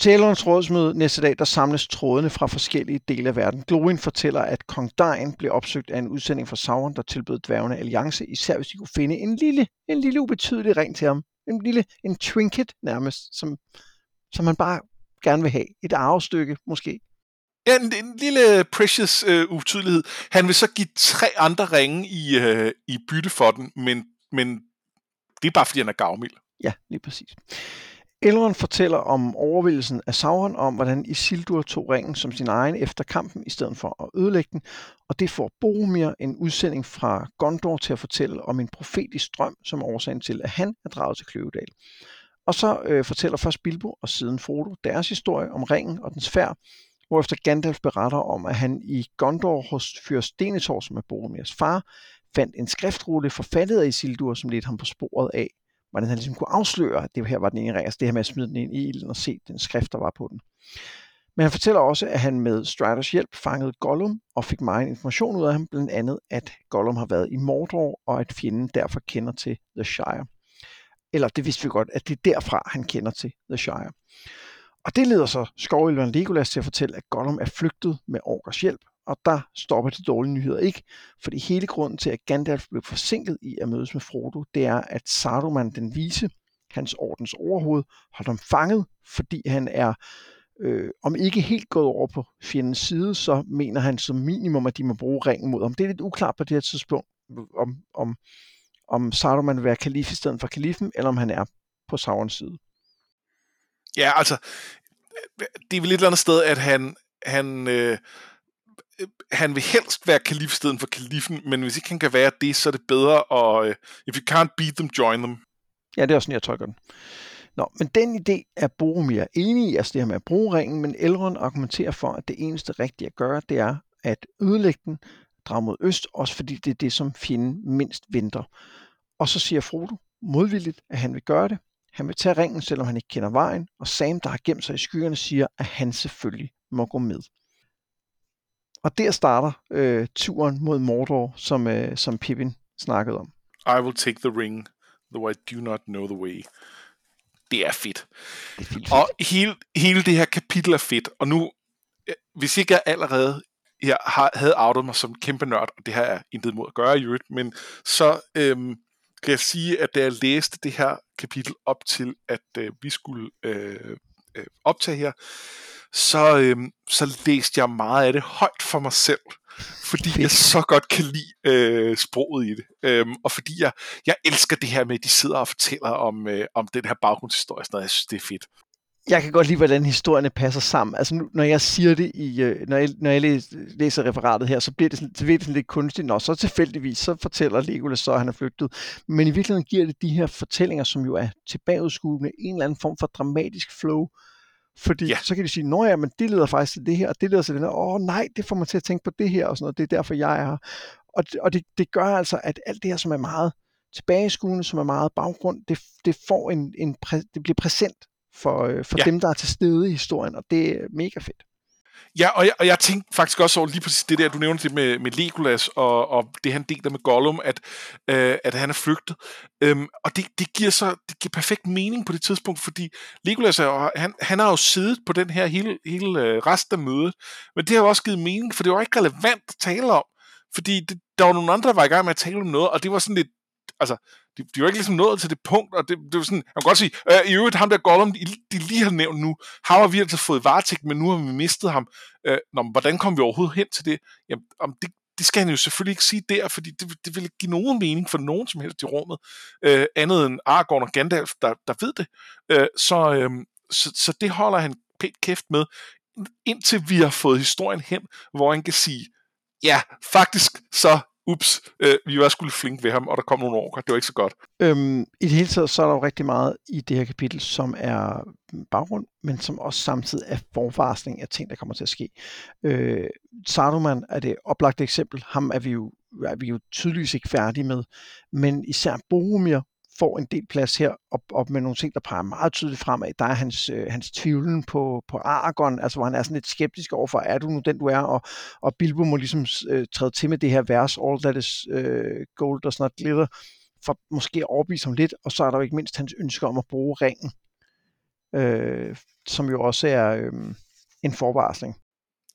Talons rådsmøde næste dag, der samles trådene fra forskellige dele af verden. Glorien fortæller, at kong Dain blev opsøgt af en udsending fra Sauron, der tilbød dværgene alliance, især hvis de kunne finde en lille, en lille ubetydelig ring til ham. En lille, en trinket nærmest, som, som man bare gerne vil have. Et arvestykke måske. Ja, en, en lille precious øh, utydelighed. Han vil så give tre andre ringe i, øh, i bytte for den, men, men det er bare, fordi han er gavmild. Ja, lige præcis. Elrond fortæller om overvældelsen af Sauron, om hvordan Isildur tog ringen som sin egen efter kampen, i stedet for at ødelægge den, og det får Boromir en udsending fra Gondor til at fortælle om en profetisk drøm, som årsagen til, at han er draget til Kløvedal. Og så øh, fortæller først Bilbo og siden Frodo deres historie om ringen og dens færd, hvorefter Gandalf beretter om, at han i Gondor hos Fyrst Denethor, som er Boromirs far, fandt en skriftrulle forfattet af Isildur, som ledte ham på sporet af, hvordan han ligesom kunne afsløre, at det her var den ene ræs, det her med at smide den ind i ilden og se den skrift, der var på den. Men han fortæller også, at han med Striders hjælp fangede Gollum og fik meget information ud af ham, blandt andet at Gollum har været i Mordor, og at fjenden derfor kender til The Shire. Eller det vidste vi godt, at det er derfra, han kender til The Shire. Og det leder så Skovølveren Legolas til at fortælle, at Gollum er flygtet med Orkers hjælp, og der stopper de dårlige nyheder ikke, fordi hele grunden til, at Gandalf blev forsinket i at mødes med Frodo, det er, at Saruman den vise, hans ordens overhoved, holdt ham fanget, fordi han er, øh, om ikke helt gået over på fjendens side, så mener han som minimum, at de må bruge ringen mod ham. Det er lidt uklart på det her tidspunkt, om, om, om Saruman vil være kalif i stedet for kalifen, eller om han er på Saurons side. Ja, altså, det er vel et eller andet sted, at han, han, øh, han vil helst være kalif stedet for kalifen, men hvis ikke han kan være det, så er det bedre at, øh, if you can't beat them, join them. Ja, det er også sådan, jeg tolker den. Nå, men den idé er Boromir enig i, altså det her med at bruge ringen, men Elrond argumenterer for, at det eneste rigtige at gøre, det er at ødelægge den, drage mod øst, også fordi det er det, som fjenden mindst venter. Og så siger Frodo modvilligt, at han vil gøre det, han vil tage ringen, selvom han ikke kender vejen, og Sam, der har gemt sig i skyerne, siger, at han selvfølgelig må gå med. Og der starter øh, turen mod Mordor, som, øh, som Pippin snakkede om. I will take the ring, though I do not know the way. Det er fedt. Det er fedt. Og hele, hele det her kapitel er fedt. Og nu, øh, hvis ikke jeg allerede jeg har, havde outet mig som kæmpe nørd, og det har jeg intet mod at gøre i øvrigt, men så øhm, kan jeg sige, at da jeg læste det her kapitel op til, at øh, vi skulle øh, øh, optage her, så, øh, så læste jeg meget af det højt for mig selv, fordi jeg så godt kan lide øh, sproget i det, øhm, og fordi jeg, jeg elsker det her med, at de sidder og fortæller om, øh, om den her baggrundshistorie, sådan noget, jeg synes, det er fedt. Jeg kan godt lide, hvordan historierne passer sammen. Altså, nu, når jeg siger det i, øh, når jeg, når jeg læser referatet her, så bliver det sådan, så bliver det sådan lidt kunstigt. Nå, så tilfældigvis, så fortæller Legolas så, at han er flygtet. Men i virkeligheden giver det de her fortællinger, som jo er tilbageudskuende, en eller anden form for dramatisk flow. Fordi ja. så kan de sige, nå ja, men det leder faktisk til det her, og det leder til det her. Åh nej, det får mig til at tænke på det her, og sådan noget. Det er derfor, jeg er her. Og, og det, det gør altså, at alt det her, som er meget tilbageskuende, som er meget baggrund, det, det får en, en præ, det bliver præsent for, øh, for ja. dem, der er til stede i historien, og det er mega fedt. Ja, og jeg, og jeg tænkte faktisk også over lige præcis det der, du nævnte det med, med Legolas, og, og det han deler med Gollum, at, øh, at han er flygtet. Øhm, og det, det, giver så det giver perfekt mening på det tidspunkt, fordi Legolas er, han, han har jo siddet på den her hele, hele øh, rest af mødet, men det har jo også givet mening, for det var ikke relevant at tale om, fordi det, der var nogle andre, der var i gang med at tale om noget, og det var sådan lidt, altså, de, de var ikke ligesom nået til det punkt, og det, det var sådan, jeg kan godt sige, øh, i øvrigt ham der Gollum, de, de lige har nævnt nu, har vi altså fået varetægt, men nu har vi mistet ham. Øh, nå, men hvordan kom vi overhovedet hen til det? Jamen, om det, det skal han jo selvfølgelig ikke sige der, fordi det, det vil give nogen mening for nogen som helst i rummet, øh, andet end Aragorn og Gandalf, der, der ved det. Øh, så, øh, så, så det holder han pænt kæft med, indtil vi har fået historien hen, hvor han kan sige, ja, faktisk så ups, øh, vi var skulle flink ved ham, og der kom nogle orker, det var ikke så godt. Øhm, I det hele taget, så er der jo rigtig meget i det her kapitel, som er baggrund, men som også samtidig er forvarsling af ting, der kommer til at ske. Øh, Saruman er det oplagte eksempel, ham er vi jo, er vi jo tydeligvis ikke færdige med, men især Boromir får en del plads her, op, op med nogle ting, der peger meget tydeligt fremad. Der er hans, øh, hans tvivlen på, på Argon, altså hvor han er sådan lidt skeptisk overfor, er du nu den, du er? Og, og Bilbo må ligesom øh, træde til med det her vers, all that is øh, gold does not glitter, for måske at overbevise ham lidt, og så er der jo ikke mindst hans ønske om at bruge ringen, øh, som jo også er øh, en forvarsling.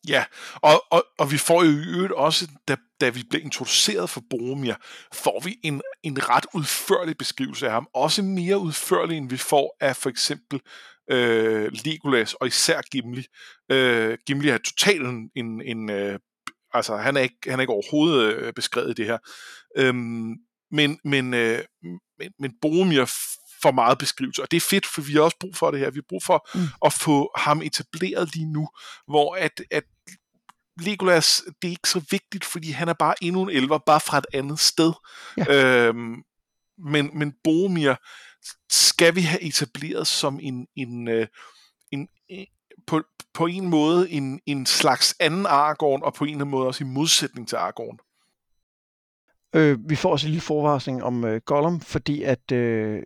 Ja, og, og, og vi får jo i øvrigt også, da, da vi bliver introduceret for Boromir, får vi en, en ret udførlig beskrivelse af ham. Også mere udførlig, end vi får af for eksempel øh, Legolas og især Gimli. Øh, Gimli er totalt en, en, en øh, altså han er ikke, han er ikke overhovedet øh, beskrevet i det her. Øhm, men, men, øh, men, men Boromir for meget beskrivelse, og det er fedt, for vi har også brug for det her. Vi har brug for mm. at få ham etableret lige nu, hvor at, at Legolas, det er ikke så vigtigt, fordi han er bare endnu en elver, bare fra et andet sted. Ja. Øhm, men, men Boromir skal vi have etableret som en, en, øh, en, en på, på en måde en, en slags anden Aragorn, og på en eller anden måde også i modsætning til Aragorn. Øh, vi får også en lille forvarsling om øh, Gollum, fordi at øh,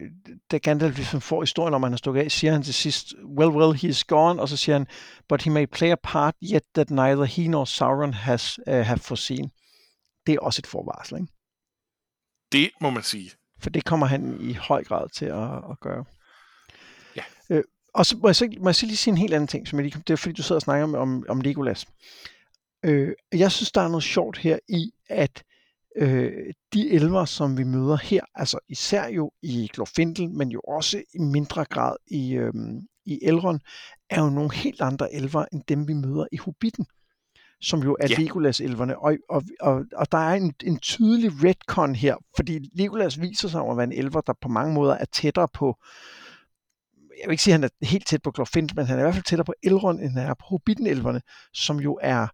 da Gandalf ligesom får historien om, han har stukket af, siger han til sidst, well, well, he is gone, og så siger han, but he may play a part yet that neither he nor Sauron has uh, have foreseen. Det er også et forvarsling. Det må man sige. For det kommer han i høj grad til at, at gøre. Ja. Øh, og så må jeg, så må jeg så lige sige en helt anden ting, som jeg lige, det er fordi, du sidder og snakker om, om, om Legolas. Øh, jeg synes, der er noget sjovt her i, at øh, de elver, som vi møder her, altså især jo i Glorfindel, men jo også i mindre grad i, øh, i Elrond, er jo nogle helt andre elver, end dem vi møder i Hobbiten som jo er yeah. Legolas-elverne. Og, og, og, og der er en, en tydelig retcon her, fordi Legolas viser sig at være en elver, der på mange måder er tættere på, jeg vil ikke sige, at han er helt tæt på Glorfindel, men han er i hvert fald tættere på Elrond, end han er på Hobbiten-elverne, som jo er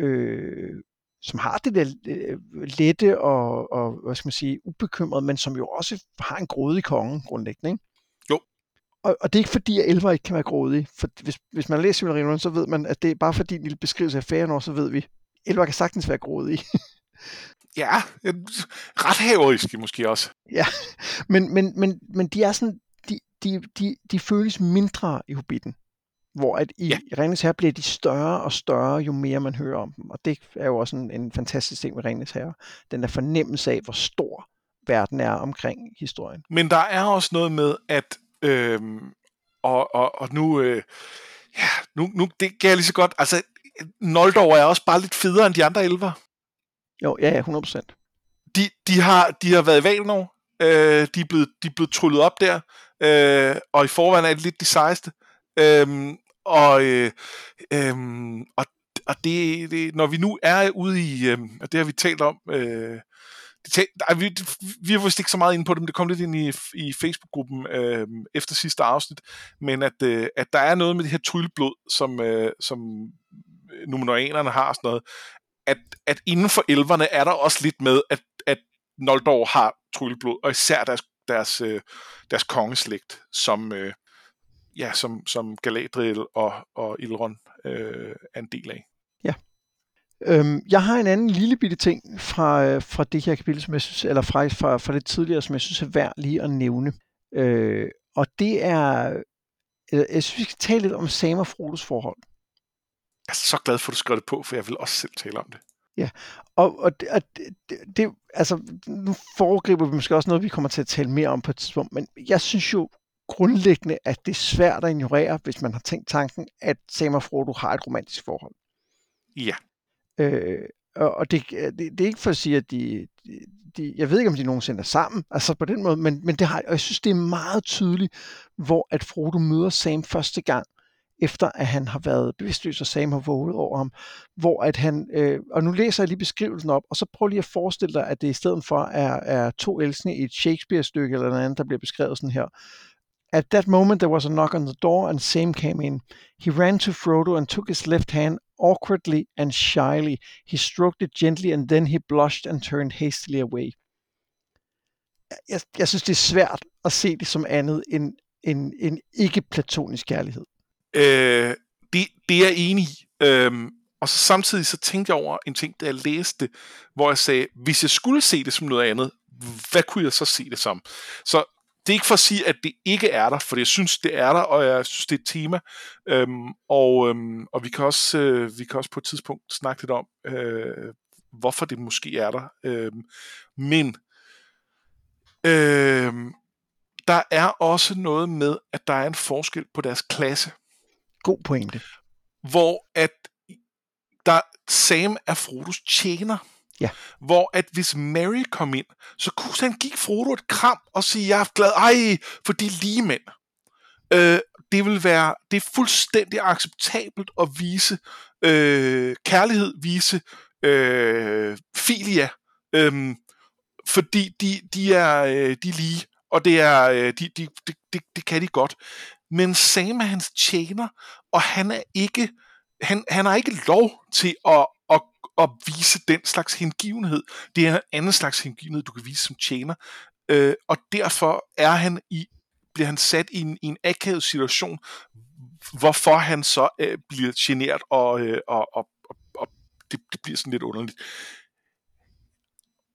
øh, som har det der øh, lette og, og, hvad skal man sige, ubekymret, men som jo også har en grådig konge, grundlæggende, ikke? Jo. Og, og det er ikke fordi, at elver ikke kan være grådige. For hvis, hvis man læser Silmarillion, så ved man, at det er bare fordi en lille beskrivelse af Fëanor, så ved vi, elver kan sagtens være grådige. ja, ret haveriske måske også. Ja, men, men, men, men de er sådan, de, de, de, de føles mindre i Hobbiten hvor at i ja. Ringens Herre bliver de større og større, jo mere man hører om dem. Og det er jo også en, en fantastisk ting med Ringens Herre. Den der fornemmelse af, hvor stor verden er omkring historien. Men der er også noget med, at øh, og, og, og nu, øh, ja, nu, nu det kan jeg lige så godt, altså Noldor er også bare lidt federe end de andre elver. Jo, ja, ja, 100%. De, de, har, de har været i Valinor, øh, de, er blevet, de er blevet tryllet op der, øh, og i forvejen er det lidt de sejeste. Øhm, og, øh, øh, og, og det, det, når vi nu er ude i, øh, og det har vi talt om, øh, det, der, vi, vi har vist ikke så meget inde på det, men det kom lidt ind i, i Facebook-gruppen øh, efter sidste afsnit, men at, øh, at der er noget med det her trylleblod, som, øh, som numenoanerne har og sådan noget, at, at inden for elverne er der også lidt med, at, at Noldor har trylleblod, og især deres, deres, øh, deres kongeslægt, som, øh, ja, som, som Galadriel og, og Ilron øh, er en del af. Ja. Øhm, jeg har en anden lille bitte ting fra, øh, fra det her kapitel, som jeg synes, eller fra, fra, fra det tidligere, som jeg synes er værd lige at nævne. Øh, og det er, øh, jeg synes, vi skal tale lidt om Sam og Frodos forhold. Jeg er så glad for, at du skrev det på, for jeg vil også selv tale om det. Ja, og, og, det, og det, det, altså, nu foregriber vi måske også noget, vi kommer til at tale mere om på et tidspunkt, men jeg synes jo grundlæggende, at det er svært at ignorere, hvis man har tænkt tanken, at Sam og Frodo har et romantisk forhold. Ja. Øh, og det, det, det er ikke for at sige, at de, de, jeg ved ikke, om de nogensinde er sammen, altså på den måde, men, men det har, og jeg synes, det er meget tydeligt, hvor at Frodo møder Sam første gang, efter at han har været bevidstløs, og Sam har våget over ham, hvor at han, øh, og nu læser jeg lige beskrivelsen op, og så prøv lige at forestille dig, at det i stedet for er, er to elskende i et Shakespeare-stykke eller noget andet, der bliver beskrevet sådan her. At that moment there was a knock on the door and Sam came in. He ran to Frodo and took his left hand awkwardly and shyly. He stroked it gently and then he blushed and turned hastily away. Jeg, jeg synes, det er svært at se det som andet end en, en ikke-platonisk kærlighed. Øh, det, det er jeg enig i. Øhm, og så samtidig så tænkte jeg over en ting, da jeg læste hvor jeg sagde, hvis jeg skulle se det som noget andet, hvad kunne jeg så se det som? Så det er ikke for at sige, at det ikke er der, for jeg synes, det er der, og jeg synes, det er et tema. Øhm, og, øhm, og vi, kan også, øh, vi kan også på et tidspunkt snakke lidt om, øh, hvorfor det måske er der. Øhm, men øh, der er også noget med, at der er en forskel på deres klasse. God pointe. Hvor at der Sam er Frodos tjener. Ja. Hvor at hvis Mary kom ind, så kunne han give Frodo et kram og sige, jeg er glad, ej, for de lige mænd. Øh, det vil være, det er fuldstændig acceptabelt at vise øh, kærlighed, vise øh, filia, øh, fordi de, de, er, øh, de er lige, og det er, øh, de, de, de, de, det kan de godt. Men Sam er hans tjener, og han er ikke, han, han har ikke lov til at, at, vise den slags hengivenhed. Det er en anden slags hengivenhed, du kan vise som tjener. Øh, og derfor er han i, bliver han sat i en, i en akavet situation, hvorfor han så øh, bliver generet, og, øh, og, og, og, og det, det bliver sådan lidt underligt.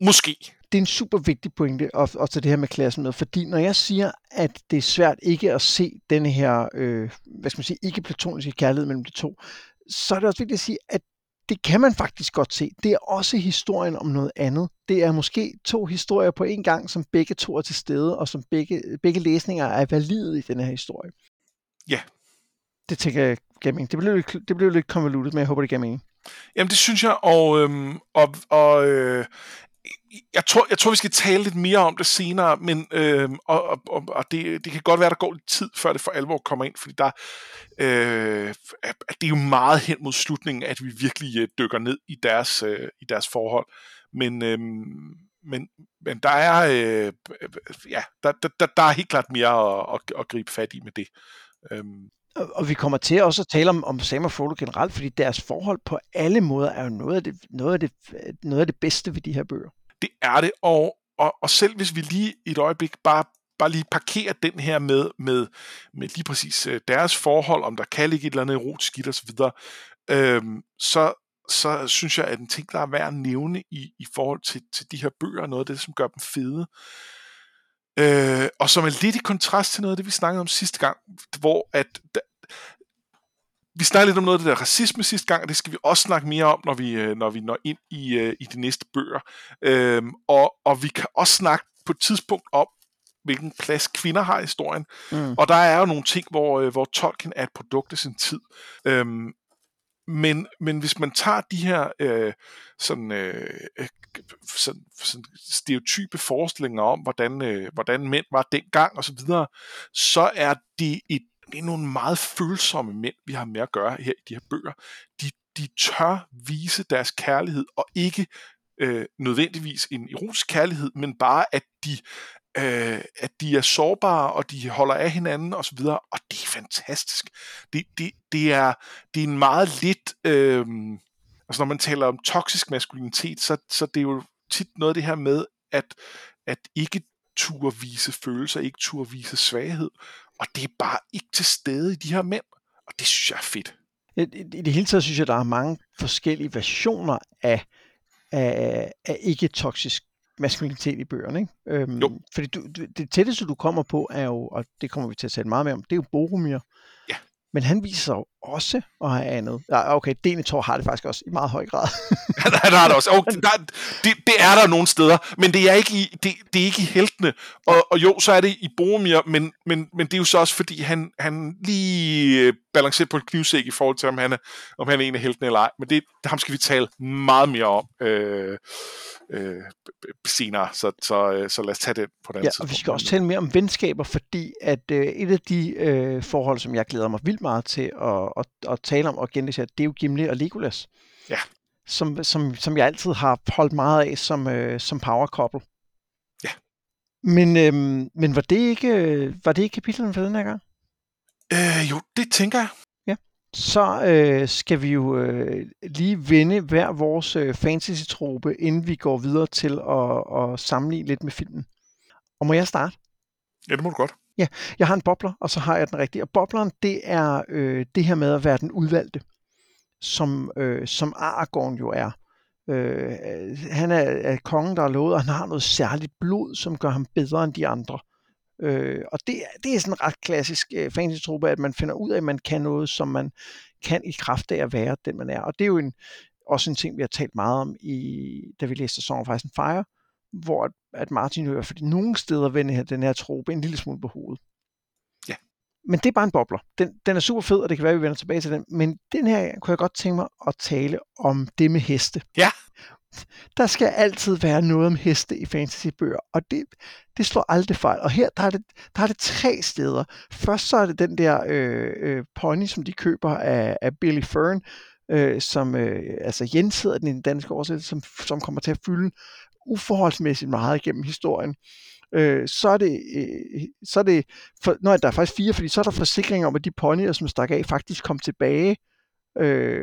Måske. Det er en super vigtig pointe at, at tage det her med klassen med, fordi når jeg siger, at det er svært ikke at se denne her, øh, hvad skal man sige, ikke platoniske kærlighed mellem de to, så er det også vigtigt at sige, at det kan man faktisk godt se. Det er også historien om noget andet. Det er måske to historier på en gang, som begge to er til stede, og som begge, begge læsninger er valide i den her historie. Ja. Det tænker jeg gav mening. Det blev, lidt, det blev lidt konvolutet, men jeg håber, det gav mening. Jamen, det synes jeg, og, øhm, og, og øh, jeg tror, jeg tror, vi skal tale lidt mere om det senere, men øh, og, og, og det, det kan godt være, der går lidt tid, før det for alvor kommer ind, fordi der, øh, det er jo meget hen mod slutningen, at vi virkelig øh, dykker ned i deres, øh, i deres forhold. Men, øh, men, men der er, øh, ja, der, der, der er helt klart mere at, at, at gribe fat i med det. Øh, og vi kommer til også at tale om, om Sam og Frodo generelt, fordi deres forhold på alle måder er jo noget af det, noget af det, noget af det bedste ved de her bøger. Det er det, og, og, og selv hvis vi lige i et øjeblik bare bare lige parkere den her med, med, med lige præcis øh, deres forhold, om der kan ligge et eller andet erotisk i det osv., øhm, så, så synes jeg, at en ting, der er værd at nævne i, i forhold til, til de her bøger, noget af det, som gør dem fede, Øh, og som er lidt i kontrast til noget af det, vi snakkede om sidste gang, hvor at da, vi snakkede lidt om noget af det der racisme sidste gang, og det skal vi også snakke mere om, når vi, øh, når vi når ind i, øh, i de næste bøger. Øh, og, og vi kan også snakke på et tidspunkt om, hvilken plads kvinder har i historien. Mm. Og der er jo nogle ting, hvor, øh, hvor Tolkien er et produkt af sin tid. Øhm, men, men hvis man tager de her øh, sådan, øh, øh sådan, sådan stereotype forestillinger om, hvordan, øh, hvordan mænd var dengang osv., så, videre, så er det, et, det er nogle meget følsomme mænd, vi har med at gøre her i de her bøger. De, de tør vise deres kærlighed og ikke øh, nødvendigvis en erotisk kærlighed, men bare at de øh, at de er sårbare, og de holder af hinanden osv., og, og det er fantastisk. Det, det, det, er, det er en meget lidt... Øh, altså når man taler om toksisk maskulinitet, så, så det er jo tit noget af det her med, at, at ikke turde vise følelser, ikke turde vise svaghed, og det er bare ikke til stede i de her mænd, og det synes jeg er fedt. I, i det hele taget synes jeg, der er mange forskellige versioner af, af, af ikke-toksisk maskulinitet i bøgerne. Ikke? Øhm, jo. Fordi du, det tætteste, du kommer på, er jo, og det kommer vi til at tale meget mere om, det er jo Boromir. Ja. Men han viser jo også at have andet. Ja, okay, Denethor har det faktisk også i meget høj grad. der har det også. Oh, der, det, det er der nogle steder, men det er ikke i, det, det er ikke i heltene. Og, og jo, så er det i Boromir, men, men, men det er jo så også, fordi han, han lige øh, balancerer på en knivsæk i forhold til, om han er, om han er en af heltene eller ej. Men det, ham skal vi tale meget mere om. Øh, øh, senere, så, så, øh, så lad os tage det på den ja, og vi skal også tale mere om venskaber, fordi at øh, et af de øh, forhold, som jeg glæder mig vildt meget til at, at, at tale om og genlæse, det er jo Gimli og Legolas. Ja. Som, som, som jeg altid har holdt meget af som, øh, som power couple. Ja. Men, øh, men var det ikke, var det ikke kapitlerne for den her gang? Øh, jo, det tænker jeg så øh, skal vi jo øh, lige vende hver vores øh, fantasy-trope, inden vi går videre til at, at sammenligne lidt med filmen. Og må jeg starte? Ja, det må du godt. Ja, jeg har en bobler, og så har jeg den rigtige. Og bobleren, det er øh, det her med at være den udvalgte, som, øh, som Aragorn jo er. Øh, han er, er kongen, der er lovet, og han har noget særligt blod, som gør ham bedre end de andre. Øh, og det, det er sådan en ret klassisk øh, fantasy-truppe, at man finder ud af, at man kan noget, som man kan i kraft af at være den, man er. Og det er jo en, også en ting, vi har talt meget om, i, da vi læste Song of Ice and Fire, hvor at, Martin hører, fordi nogle steder vender den her trope en lille smule på hovedet. Ja. Men det er bare en bobler. Den, den er super fed, og det kan være, at vi vender tilbage til den. Men den her kunne jeg godt tænke mig at tale om det med heste. Ja der skal altid være noget om heste i fantasybøger, og det, det slår aldrig fejl. Og her der er, det, der er det tre steder. Først så er det den der øh, øh, pony, som de køber af, af Billy Fern, øh, som øh, altså Jens hedder den i den danske oversættelse, som, som kommer til at fylde uforholdsmæssigt meget igennem historien. Øh, så er det, øh, så er det for, nej, der er faktisk fire, fordi så er der forsikring om, at de ponyer, som stak af, faktisk kom tilbage øh,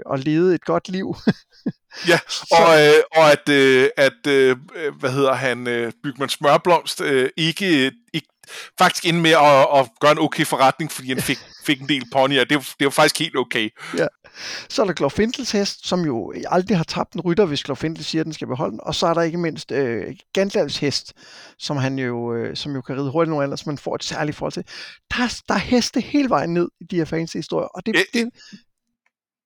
og levede et godt liv. ja, og, øh, og at, øh, at øh, hvad hedder han, øh, Bygman Smørblomst øh, ikke, ikke faktisk ind med at, at gøre en okay forretning, fordi han fik, fik en del ponyer. Det, det var faktisk helt okay. Ja. Så er der Glorfindels hest, som jo aldrig har tabt en rytter, hvis Glorfindel siger, at den skal beholde den. Og så er der ikke mindst øh, Gandalfs hest, som han jo, øh, som jo kan ride hurtigt andre, som man får et særligt forhold til. Der, er, der er heste hele vejen ned i de her fancy historier, og det, det,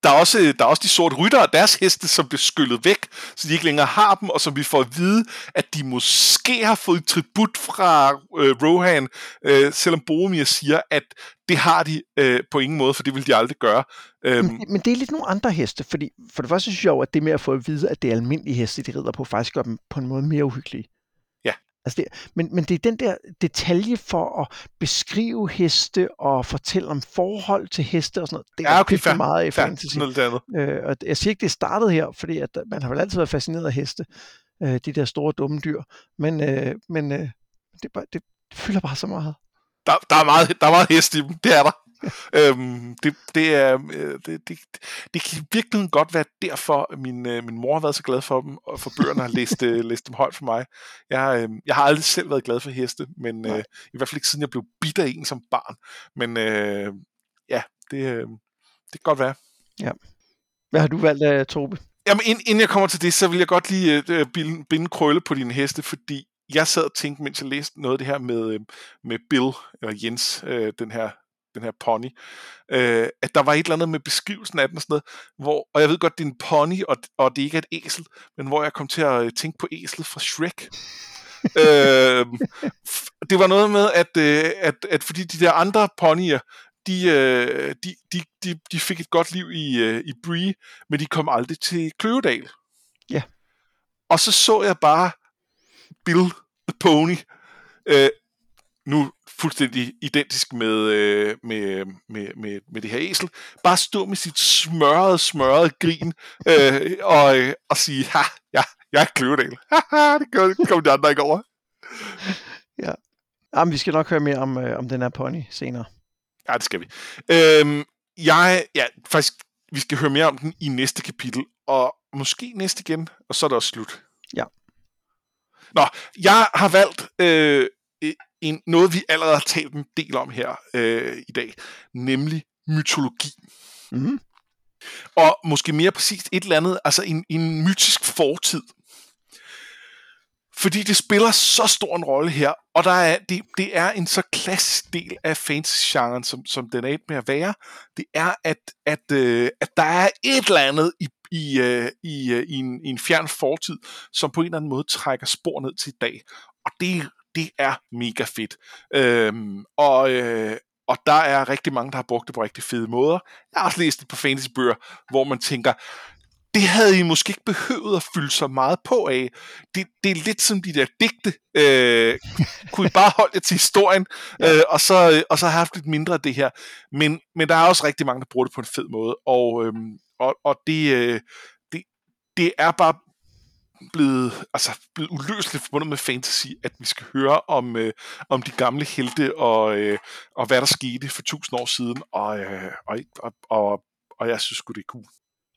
der er, også, der er også de sorte rytter og deres heste, som bliver skyllet væk, så de ikke længere har dem, og som vi får at vide, at de måske har fået tribut fra øh, Rohan, øh, selvom Boromir siger, at det har de øh, på ingen måde, for det vil de aldrig gøre. Øhm. Men, men det er lidt nogle andre heste, fordi for det første synes jeg jo, at det med at få at vide, at det er almindelige heste, de rider på, faktisk gør dem på en måde mere uhyggelige. Altså det, men, men det er den der detalje for at beskrive heste og fortælle om forhold til heste og sådan noget. Det er ja, okay, fair, meget i fantasy. Andet. Øh, og jeg siger ikke, det startede her, fordi at man har vel altid været fascineret af heste, øh, de der store dumme dyr. Men, øh, men øh, det, det, det fylder bare så meget. Der, der, er meget, der er meget hest i dem, det er der øhm, det, det, er, øh, det, det, det kan virkelig godt være derfor, min, øh, min mor har været så glad for dem, og for bøgerne har læst, øh, læst dem højt for mig. Jeg, øh, jeg har aldrig selv været glad for heste, men øh, i hvert fald ikke siden jeg blev bidt af en som barn. Men øh, ja, det, øh, det kan godt være. Ja. Hvad har du valgt af Tobe? Jamen, inden jeg kommer til det, så vil jeg godt lige øh, binde, binde krølle på dine heste, fordi jeg sad og tænkte, mens jeg læste noget af det her med, med Bill, eller Jens, øh, den her den her pony, øh, at der var et eller andet med beskrivelsen af den og sådan noget, hvor, og jeg ved godt, det er en pony, og, og det ikke er et æsel, men hvor jeg kom til at øh, tænke på æslet fra Shrek. øh, det var noget med, at, øh, at, at fordi de der andre ponyer, de, øh, de, de, de, de fik et godt liv i, øh, i Bree, men de kom aldrig til Kløvedal. Ja. Og så så jeg bare Bill the Pony øh, nu fuldstændig identisk med, øh, med, med, med, med det her æsel, bare stå med sit smørrede, smørrede grin øh, og, og sige, ha, ja, Jeg er Kløvedal. det kommer kom de andre ikke over. ja. Jamen, vi skal nok høre mere om, øh, om den her pony senere. Ja, det skal vi. Øhm, jeg, ja, faktisk, vi skal høre mere om den i næste kapitel, og måske næste igen, og så er det også slut. Ja. Nå, jeg har valgt øh, en, noget, vi allerede har talt en del om her øh, i dag, nemlig mytologi. Mm-hmm. Og måske mere præcist et eller andet, altså en, en mytisk fortid. Fordi det spiller så stor en rolle her, og der er, det, det er en så klassisk del af fantasy-genren, som, som den er med at være. Det er, at, at, øh, at der er et eller andet i, i, øh, i, øh, i, en, i en fjern fortid, som på en eller anden måde trækker spor ned til i dag. Og det, det er mega fedt. Øhm, og, øh, og der er rigtig mange, der har brugt det på rigtig fede måder. Jeg har også læst det på fantasybøger, hvor man tænker, det havde I måske ikke behøvet at fylde så meget på af. Det, det er lidt som de der digte. Øh, kunne I bare holde jer til historien, øh, og, så, og så have haft lidt mindre af det her. Men, men der er også rigtig mange, der bruger det på en fed måde, og, øh, og, og det, øh, det, det er bare blevet, altså, blevet uløseligt forbundet med fantasy, at vi skal høre om, øh, om de gamle helte og, øh, og hvad der skete for tusind år siden, og, øh, og, og, og, og jeg synes det er cool.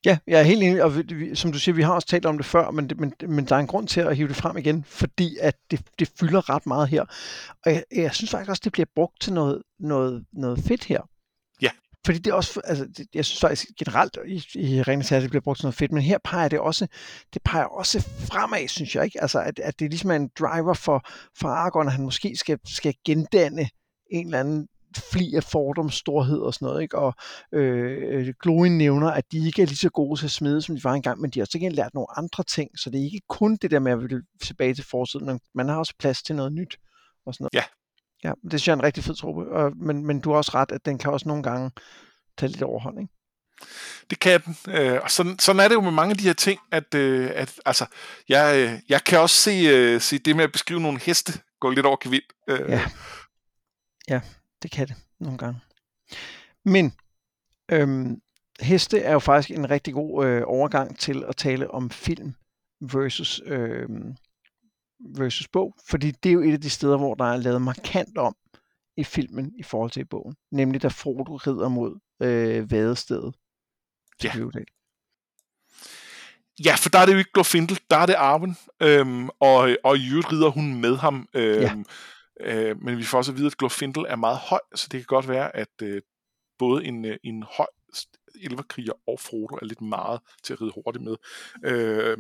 Ja, jeg er helt enig, og vi, som du siger, vi har også talt om det før, men, men, men der er en grund til at hive det frem igen, fordi at det, det fylder ret meget her. Og jeg, jeg synes faktisk også, det bliver brugt til noget, noget, noget fedt her. Fordi det er også, altså, det, jeg synes faktisk generelt i, i Ringens Herre, det bliver brugt sådan noget fedt, men her peger det også, det peger også fremad, synes jeg ikke. Altså, at, at det ligesom er en driver for, for Argon, at han måske skal, skal gendanne en eller anden fli af fordom, storhed og sådan noget, ikke? og øh, øh, Gloin nævner, at de ikke er lige så gode til at smide, som de var engang, men de har også ikke lært nogle andre ting, så det er ikke kun det der med at ville tilbage til fortiden, men man har også plads til noget nyt. Og sådan noget. Ja. Ja, det synes jeg er en rigtig fed truppe, og, men, men du har også ret, at den kan også nogle gange tage lidt overhånd, ikke? Det kan den, øh, og sådan, sådan er det jo med mange af de her ting, at, øh, at altså, jeg, øh, jeg kan også se, øh, se det med at beskrive nogle heste gå lidt over gevind. Øh. Ja. ja, det kan det nogle gange. Men øhm, heste er jo faktisk en rigtig god øh, overgang til at tale om film versus, øh, versus bog, fordi det er jo et af de steder, hvor der er lavet markant om i filmen i forhold til i bogen, nemlig da Frodo rider mod øh, vadestedet ja. Ja, for der er det jo ikke Glorfindel, der er det Arwen, øhm, og, og i øvrigt rider hun med ham. Øhm, ja. Øh, men vi får også at vide, at Glorfindel er meget høj, så det kan godt være, at øh, både en, øh, en høj elverkriger og Frodo er lidt meget til at ride hurtigt med. Øh,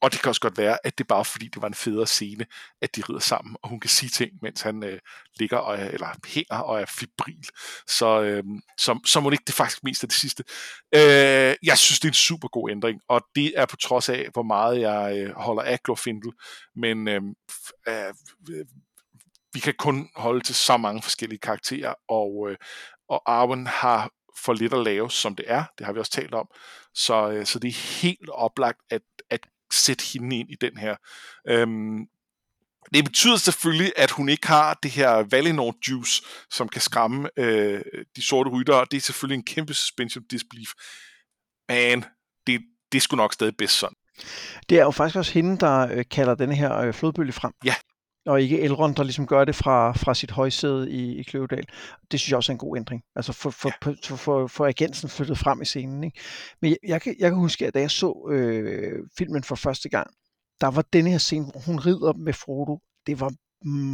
og det kan også godt være, at det er bare fordi, det var en federe scene, at de rider sammen, og hun kan sige ting, mens han øh, ligger og er, eller hænger og er fibril. Så, øh, så, så må det ikke det faktisk mest af det sidste. Øh, jeg synes, det er en super god ændring, og det er på trods af, hvor meget jeg øh, holder af Glorfindel. Men øh, øh, vi kan kun holde til så mange forskellige karakterer, og, øh, og Arwen har for lidt at lave, som det er. Det har vi også talt om. Så, øh, så det er helt oplagt at, at sætte hende ind i den her. Øhm, det betyder selvfølgelig, at hun ikke har det her Valinor juice, som kan skræmme øh, de sorte ryttere, og det er selvfølgelig en kæmpe suspension disbelief. Men det, det er sgu nok stadig bedst sådan. Det er jo faktisk også hende, der øh, kalder den her øh, flodbølge frem. Ja, og ikke Elrond, der ligesom gør det fra, fra sit højsæde i, i Kløvedal. Det synes jeg også er en god ændring. Altså for, for, ja. for, for, for agensen flyttet frem i scenen. Ikke? Men jeg, jeg, kan, jeg kan huske, at da jeg så øh, filmen for første gang, der var denne her scene, hvor hun rider med Frodo. Det var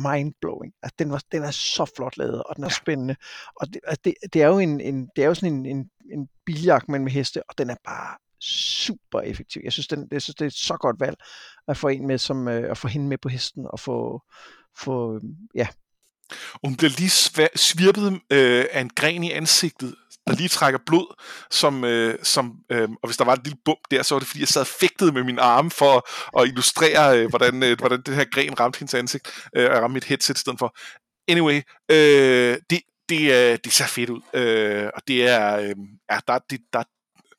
mindblowing. Altså, den, var, den er så flot lavet, og den er ja. spændende. Og det, altså, det, det, er jo en, en, det er jo sådan en, en, en biljagt med heste, og den er bare super effektiv. Jeg synes, den, jeg synes, det er et så godt valg at få en med, som, øh, at få hende med på hesten og få, få øhm, ja. Hun bliver lige svirpet øh, af en gren i ansigtet, der lige trækker blod, som, øh, som øh, og hvis der var et lille bump der, så var det fordi, jeg sad fægtet med min arme for at illustrere, øh, hvordan, øh, hvordan den her gren ramte hendes ansigt, øh, og ramte mit headset i stedet for. Anyway, øh, det, det, øh, det ser fedt ud, øh, og det er, øh, ja, der, det, der,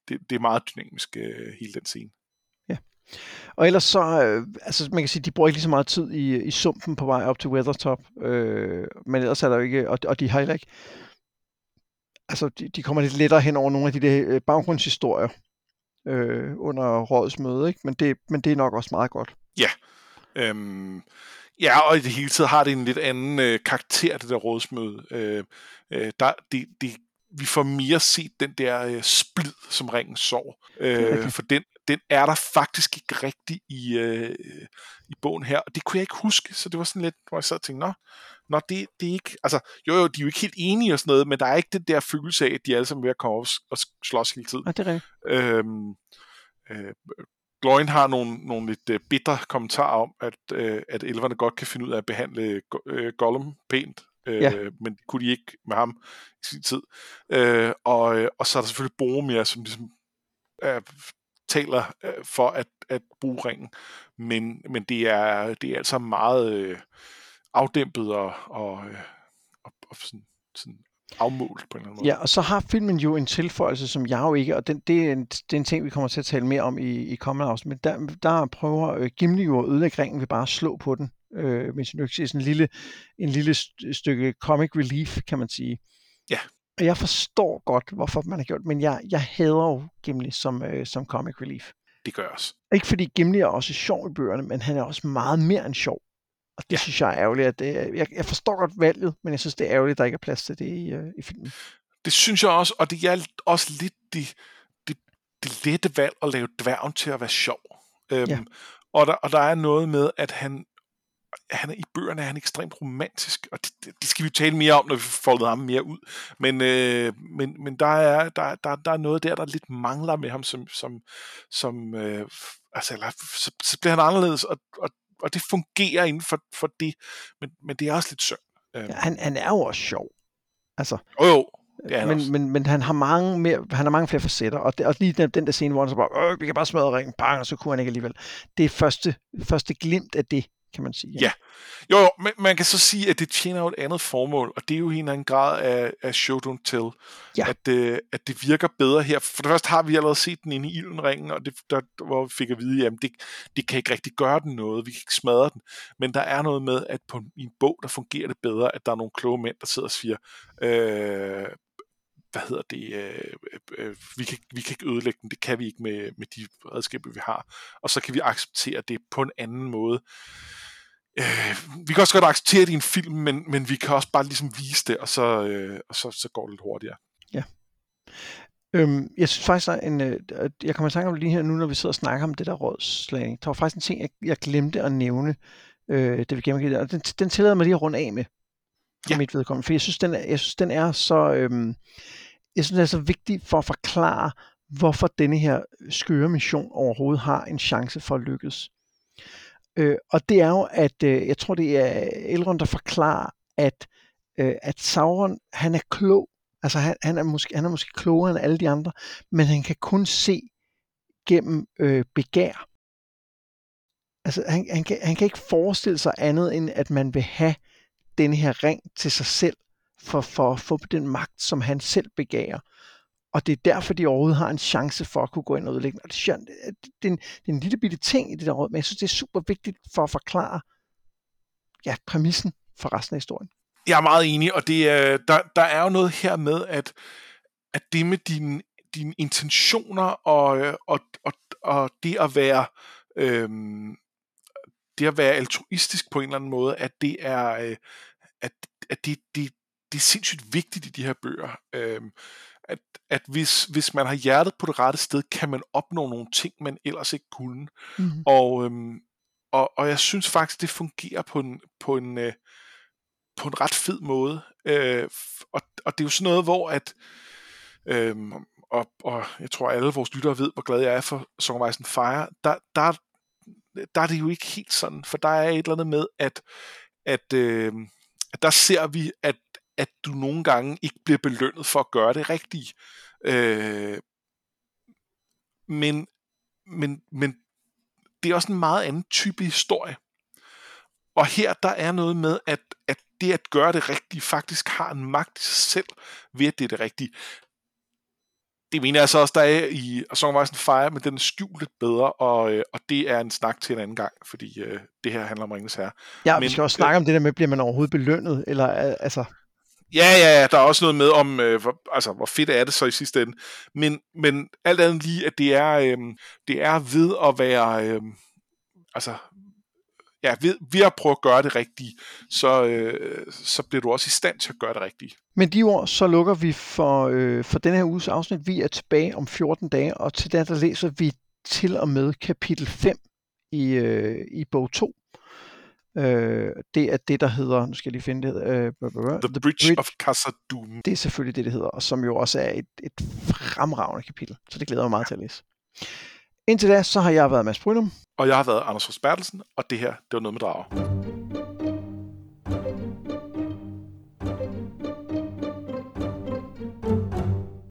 det, det er meget dynamisk, øh, hele den scene. Ja. Og ellers så, øh, altså man kan sige, de bruger ikke lige så meget tid i, i sumpen på vej op til Weathertop, øh, men ellers er der jo ikke, og, og de har heller ikke, altså de, de kommer lidt lettere hen over nogle af de der øh, baggrundshistorier, øh, under rådets møde, ikke? Men, det, men det er nok også meget godt. Ja. Øhm, ja, og i det hele taget har det en lidt anden øh, karakter, det der rådsmøde. Øh, øh, der, det, det, vi får mere set den der øh, splid, som ringen sår. Øh, for den, den er der faktisk ikke rigtig i, øh, i bogen her. Og det kunne jeg ikke huske, så det var sådan lidt, hvor jeg sad og tænkte, nå, nå det, det er ikke, altså, jo jo, de er jo ikke helt enige og sådan noget, men der er ikke den der følelse af, at de alle sammen er ved at komme op og slås hele tiden. Ja, det er rigtigt. Øhm, øh, Gloin har nogle, nogle lidt uh, bitre kommentarer om, at, uh, at elverne godt kan finde ud af at behandle uh, Gollum pænt, ja. men det kunne de ikke med ham i sin tid. Uh, og, og så er der selvfølgelig Boromir, som ligesom uh, taler uh, for at, at bruge ringen, men, men det, er, det er altså meget uh, afdæmpet og, og, og, og sådan, sådan afmålt på en eller anden måde. Ja, og så har filmen jo en tilføjelse, som jeg jo ikke, og den, det, er en, det er en ting, vi kommer til at tale mere om i, i kommende afsnit, men der, der prøver øh, Gimli jo at ødelægge ringen ved bare at slå på den, øh, med sin økse sådan en lille, en lille stykke comic relief, kan man sige. Ja. Og jeg forstår godt, hvorfor man har gjort men jeg, jeg hader jo Gimli som, øh, som comic relief. Det gør også. Ikke fordi Gimli er også sjov i bøgerne, men han er også meget mere end sjov. Og det ja. synes jeg er ærgerligt. At det, jeg, jeg forstår godt valget, men jeg synes, det er ærgerligt, at der ikke er plads til det i, uh, i filmen. Det synes jeg også, og det er også lidt det, det, det lette valg at lave dværgen til at være sjov. Øhm, ja. og, der, og der er noget med, at han, han er, i bøgerne er han ekstremt romantisk, og det, det skal vi tale mere om, når vi får ham mere ud. Men, øh, men, men der, er, der, der, der er noget der, der lidt mangler med ham, som, som, som øh, altså, eller, så, så bliver han anderledes, og, og og det fungerer inden for, for det, men, men det er også lidt synd. Øhm. Ja, han, han er jo også sjov. Altså, jo, jo. Det er men, men, men han har mange mere, han har mange flere facetter, og, det, og lige den, den der scene, hvor han så bare, vi kan bare smadre ringen, bang, og så kunne han ikke alligevel. Det er første, første glimt af det, kan man sige. Ja, jo, jo men man kan så sige, at det tjener jo et andet formål, og det er jo en eller anden grad af, af show don't tell, ja. at, øh, at det virker bedre her. For det første har vi allerede set den inde i ildenringen, og det, der, hvor vi fik at vide, at det, det kan ikke rigtig gøre den noget, vi kan ikke smadre den, men der er noget med, at på i en bog, der fungerer det bedre, at der er nogle kloge mænd, der sidder og siger, øh, hvad hedder det, øh, øh, vi, kan, vi kan ikke ødelægge den, det kan vi ikke med, med de redskaber, vi har. Og så kan vi acceptere det på en anden måde øh, vi kan også godt acceptere det i en film, men, men vi kan også bare ligesom vise det, og så, øh, og så, så går det lidt hurtigere. Ja. Øhm, jeg synes faktisk, at en, øh, jeg kommer i tanke om lige her nu, når vi sidder og snakker om det der rådslag. Der var faktisk en ting, jeg, jeg glemte at nævne, øh, det vi gennemgik, og den, den tillader mig lige at runde af med, for ja. mit vedkommende, for jeg synes, den er, jeg synes, den er så, øhm, jeg synes, det er så vigtigt for at forklare, hvorfor denne her skøre mission overhovedet har en chance for at lykkes. Øh, og det er jo, at øh, jeg tror, det er Elrond, der forklarer, at, øh, at Sauron, han er klog. Altså, han, han, er måske, han er måske klogere end alle de andre, men han kan kun se gennem øh, begær. Altså, han, han, kan, han kan ikke forestille sig andet, end at man vil have den her ring til sig selv, for, for at få den magt, som han selv begærer. Og det er derfor, de overhovedet har en chance for at kunne gå ind og udlægge. Og det, er, det, er en, det er en lille bitte ting i det der råd, men jeg synes, det er super vigtigt for at forklare ja, præmissen for resten af historien. Jeg er meget enig, og det er, der, der er jo noget her med, at, at det med dine, dine intentioner og, og, og, og det at være øhm, det at være altruistisk på en eller anden måde, at det er øh, at, at det, det, det er sindssygt vigtigt i de her bøger. Øhm, at, at hvis, hvis man har hjertet på det rette sted, kan man opnå nogle ting, man ellers ikke kunne. Mm-hmm. Og, øhm, og, og jeg synes faktisk, det fungerer på en, på en, øh, på en ret fed måde. Øh, og, og det er jo sådan noget, hvor at øh, og, og jeg tror, alle vores lyttere ved, hvor glad jeg er for Song of Ice and Fire, der, der, der er det jo ikke helt sådan, for der er et eller andet med, at, at, øh, at der ser vi, at at du nogle gange ikke bliver belønnet for at gøre det rigtige. Øh, men, men, men det er også en meget anden type historie. Og her der er noget med, at, at det at gøre det rigtige faktisk har en magt i sig selv ved at det er det rigtige. Det mener jeg så også, der er i Song of Ice and Fire, men den er skjult lidt bedre, og, øh, og det er en snak til en anden gang, fordi øh, det her handler om Ringens Herre. Ja, men, vi skal også snakke øh, om det der med, bliver man overhovedet belønnet, eller altså... Ja, ja, ja, der er også noget med om, øh, hvor, altså, hvor fedt er det så i sidste ende. Men, men alt andet lige, at det er, øh, det er ved at være, øh, altså, ja, ved, ved at prøve at gøre det rigtige, så, øh, så bliver du også i stand til at gøre det rigtige. Men de ord, så lukker vi for, øh, for denne her uges afsnit. Vi er tilbage om 14 dage, og til da, der læser vi til og med kapitel 5 i, øh, i bog 2. Øh, det er det, der hedder, nu skal jeg lige finde det, øh, The, The Bridge, Bridge of Khazad-dûm. Det er selvfølgelig det, det hedder, og som jo også er et, et fremragende kapitel, så det glæder mig meget til at læse. Indtil da, så har jeg været Mads Brynum. Og jeg har været Anders Bertelsen, og det her, det var noget med drager.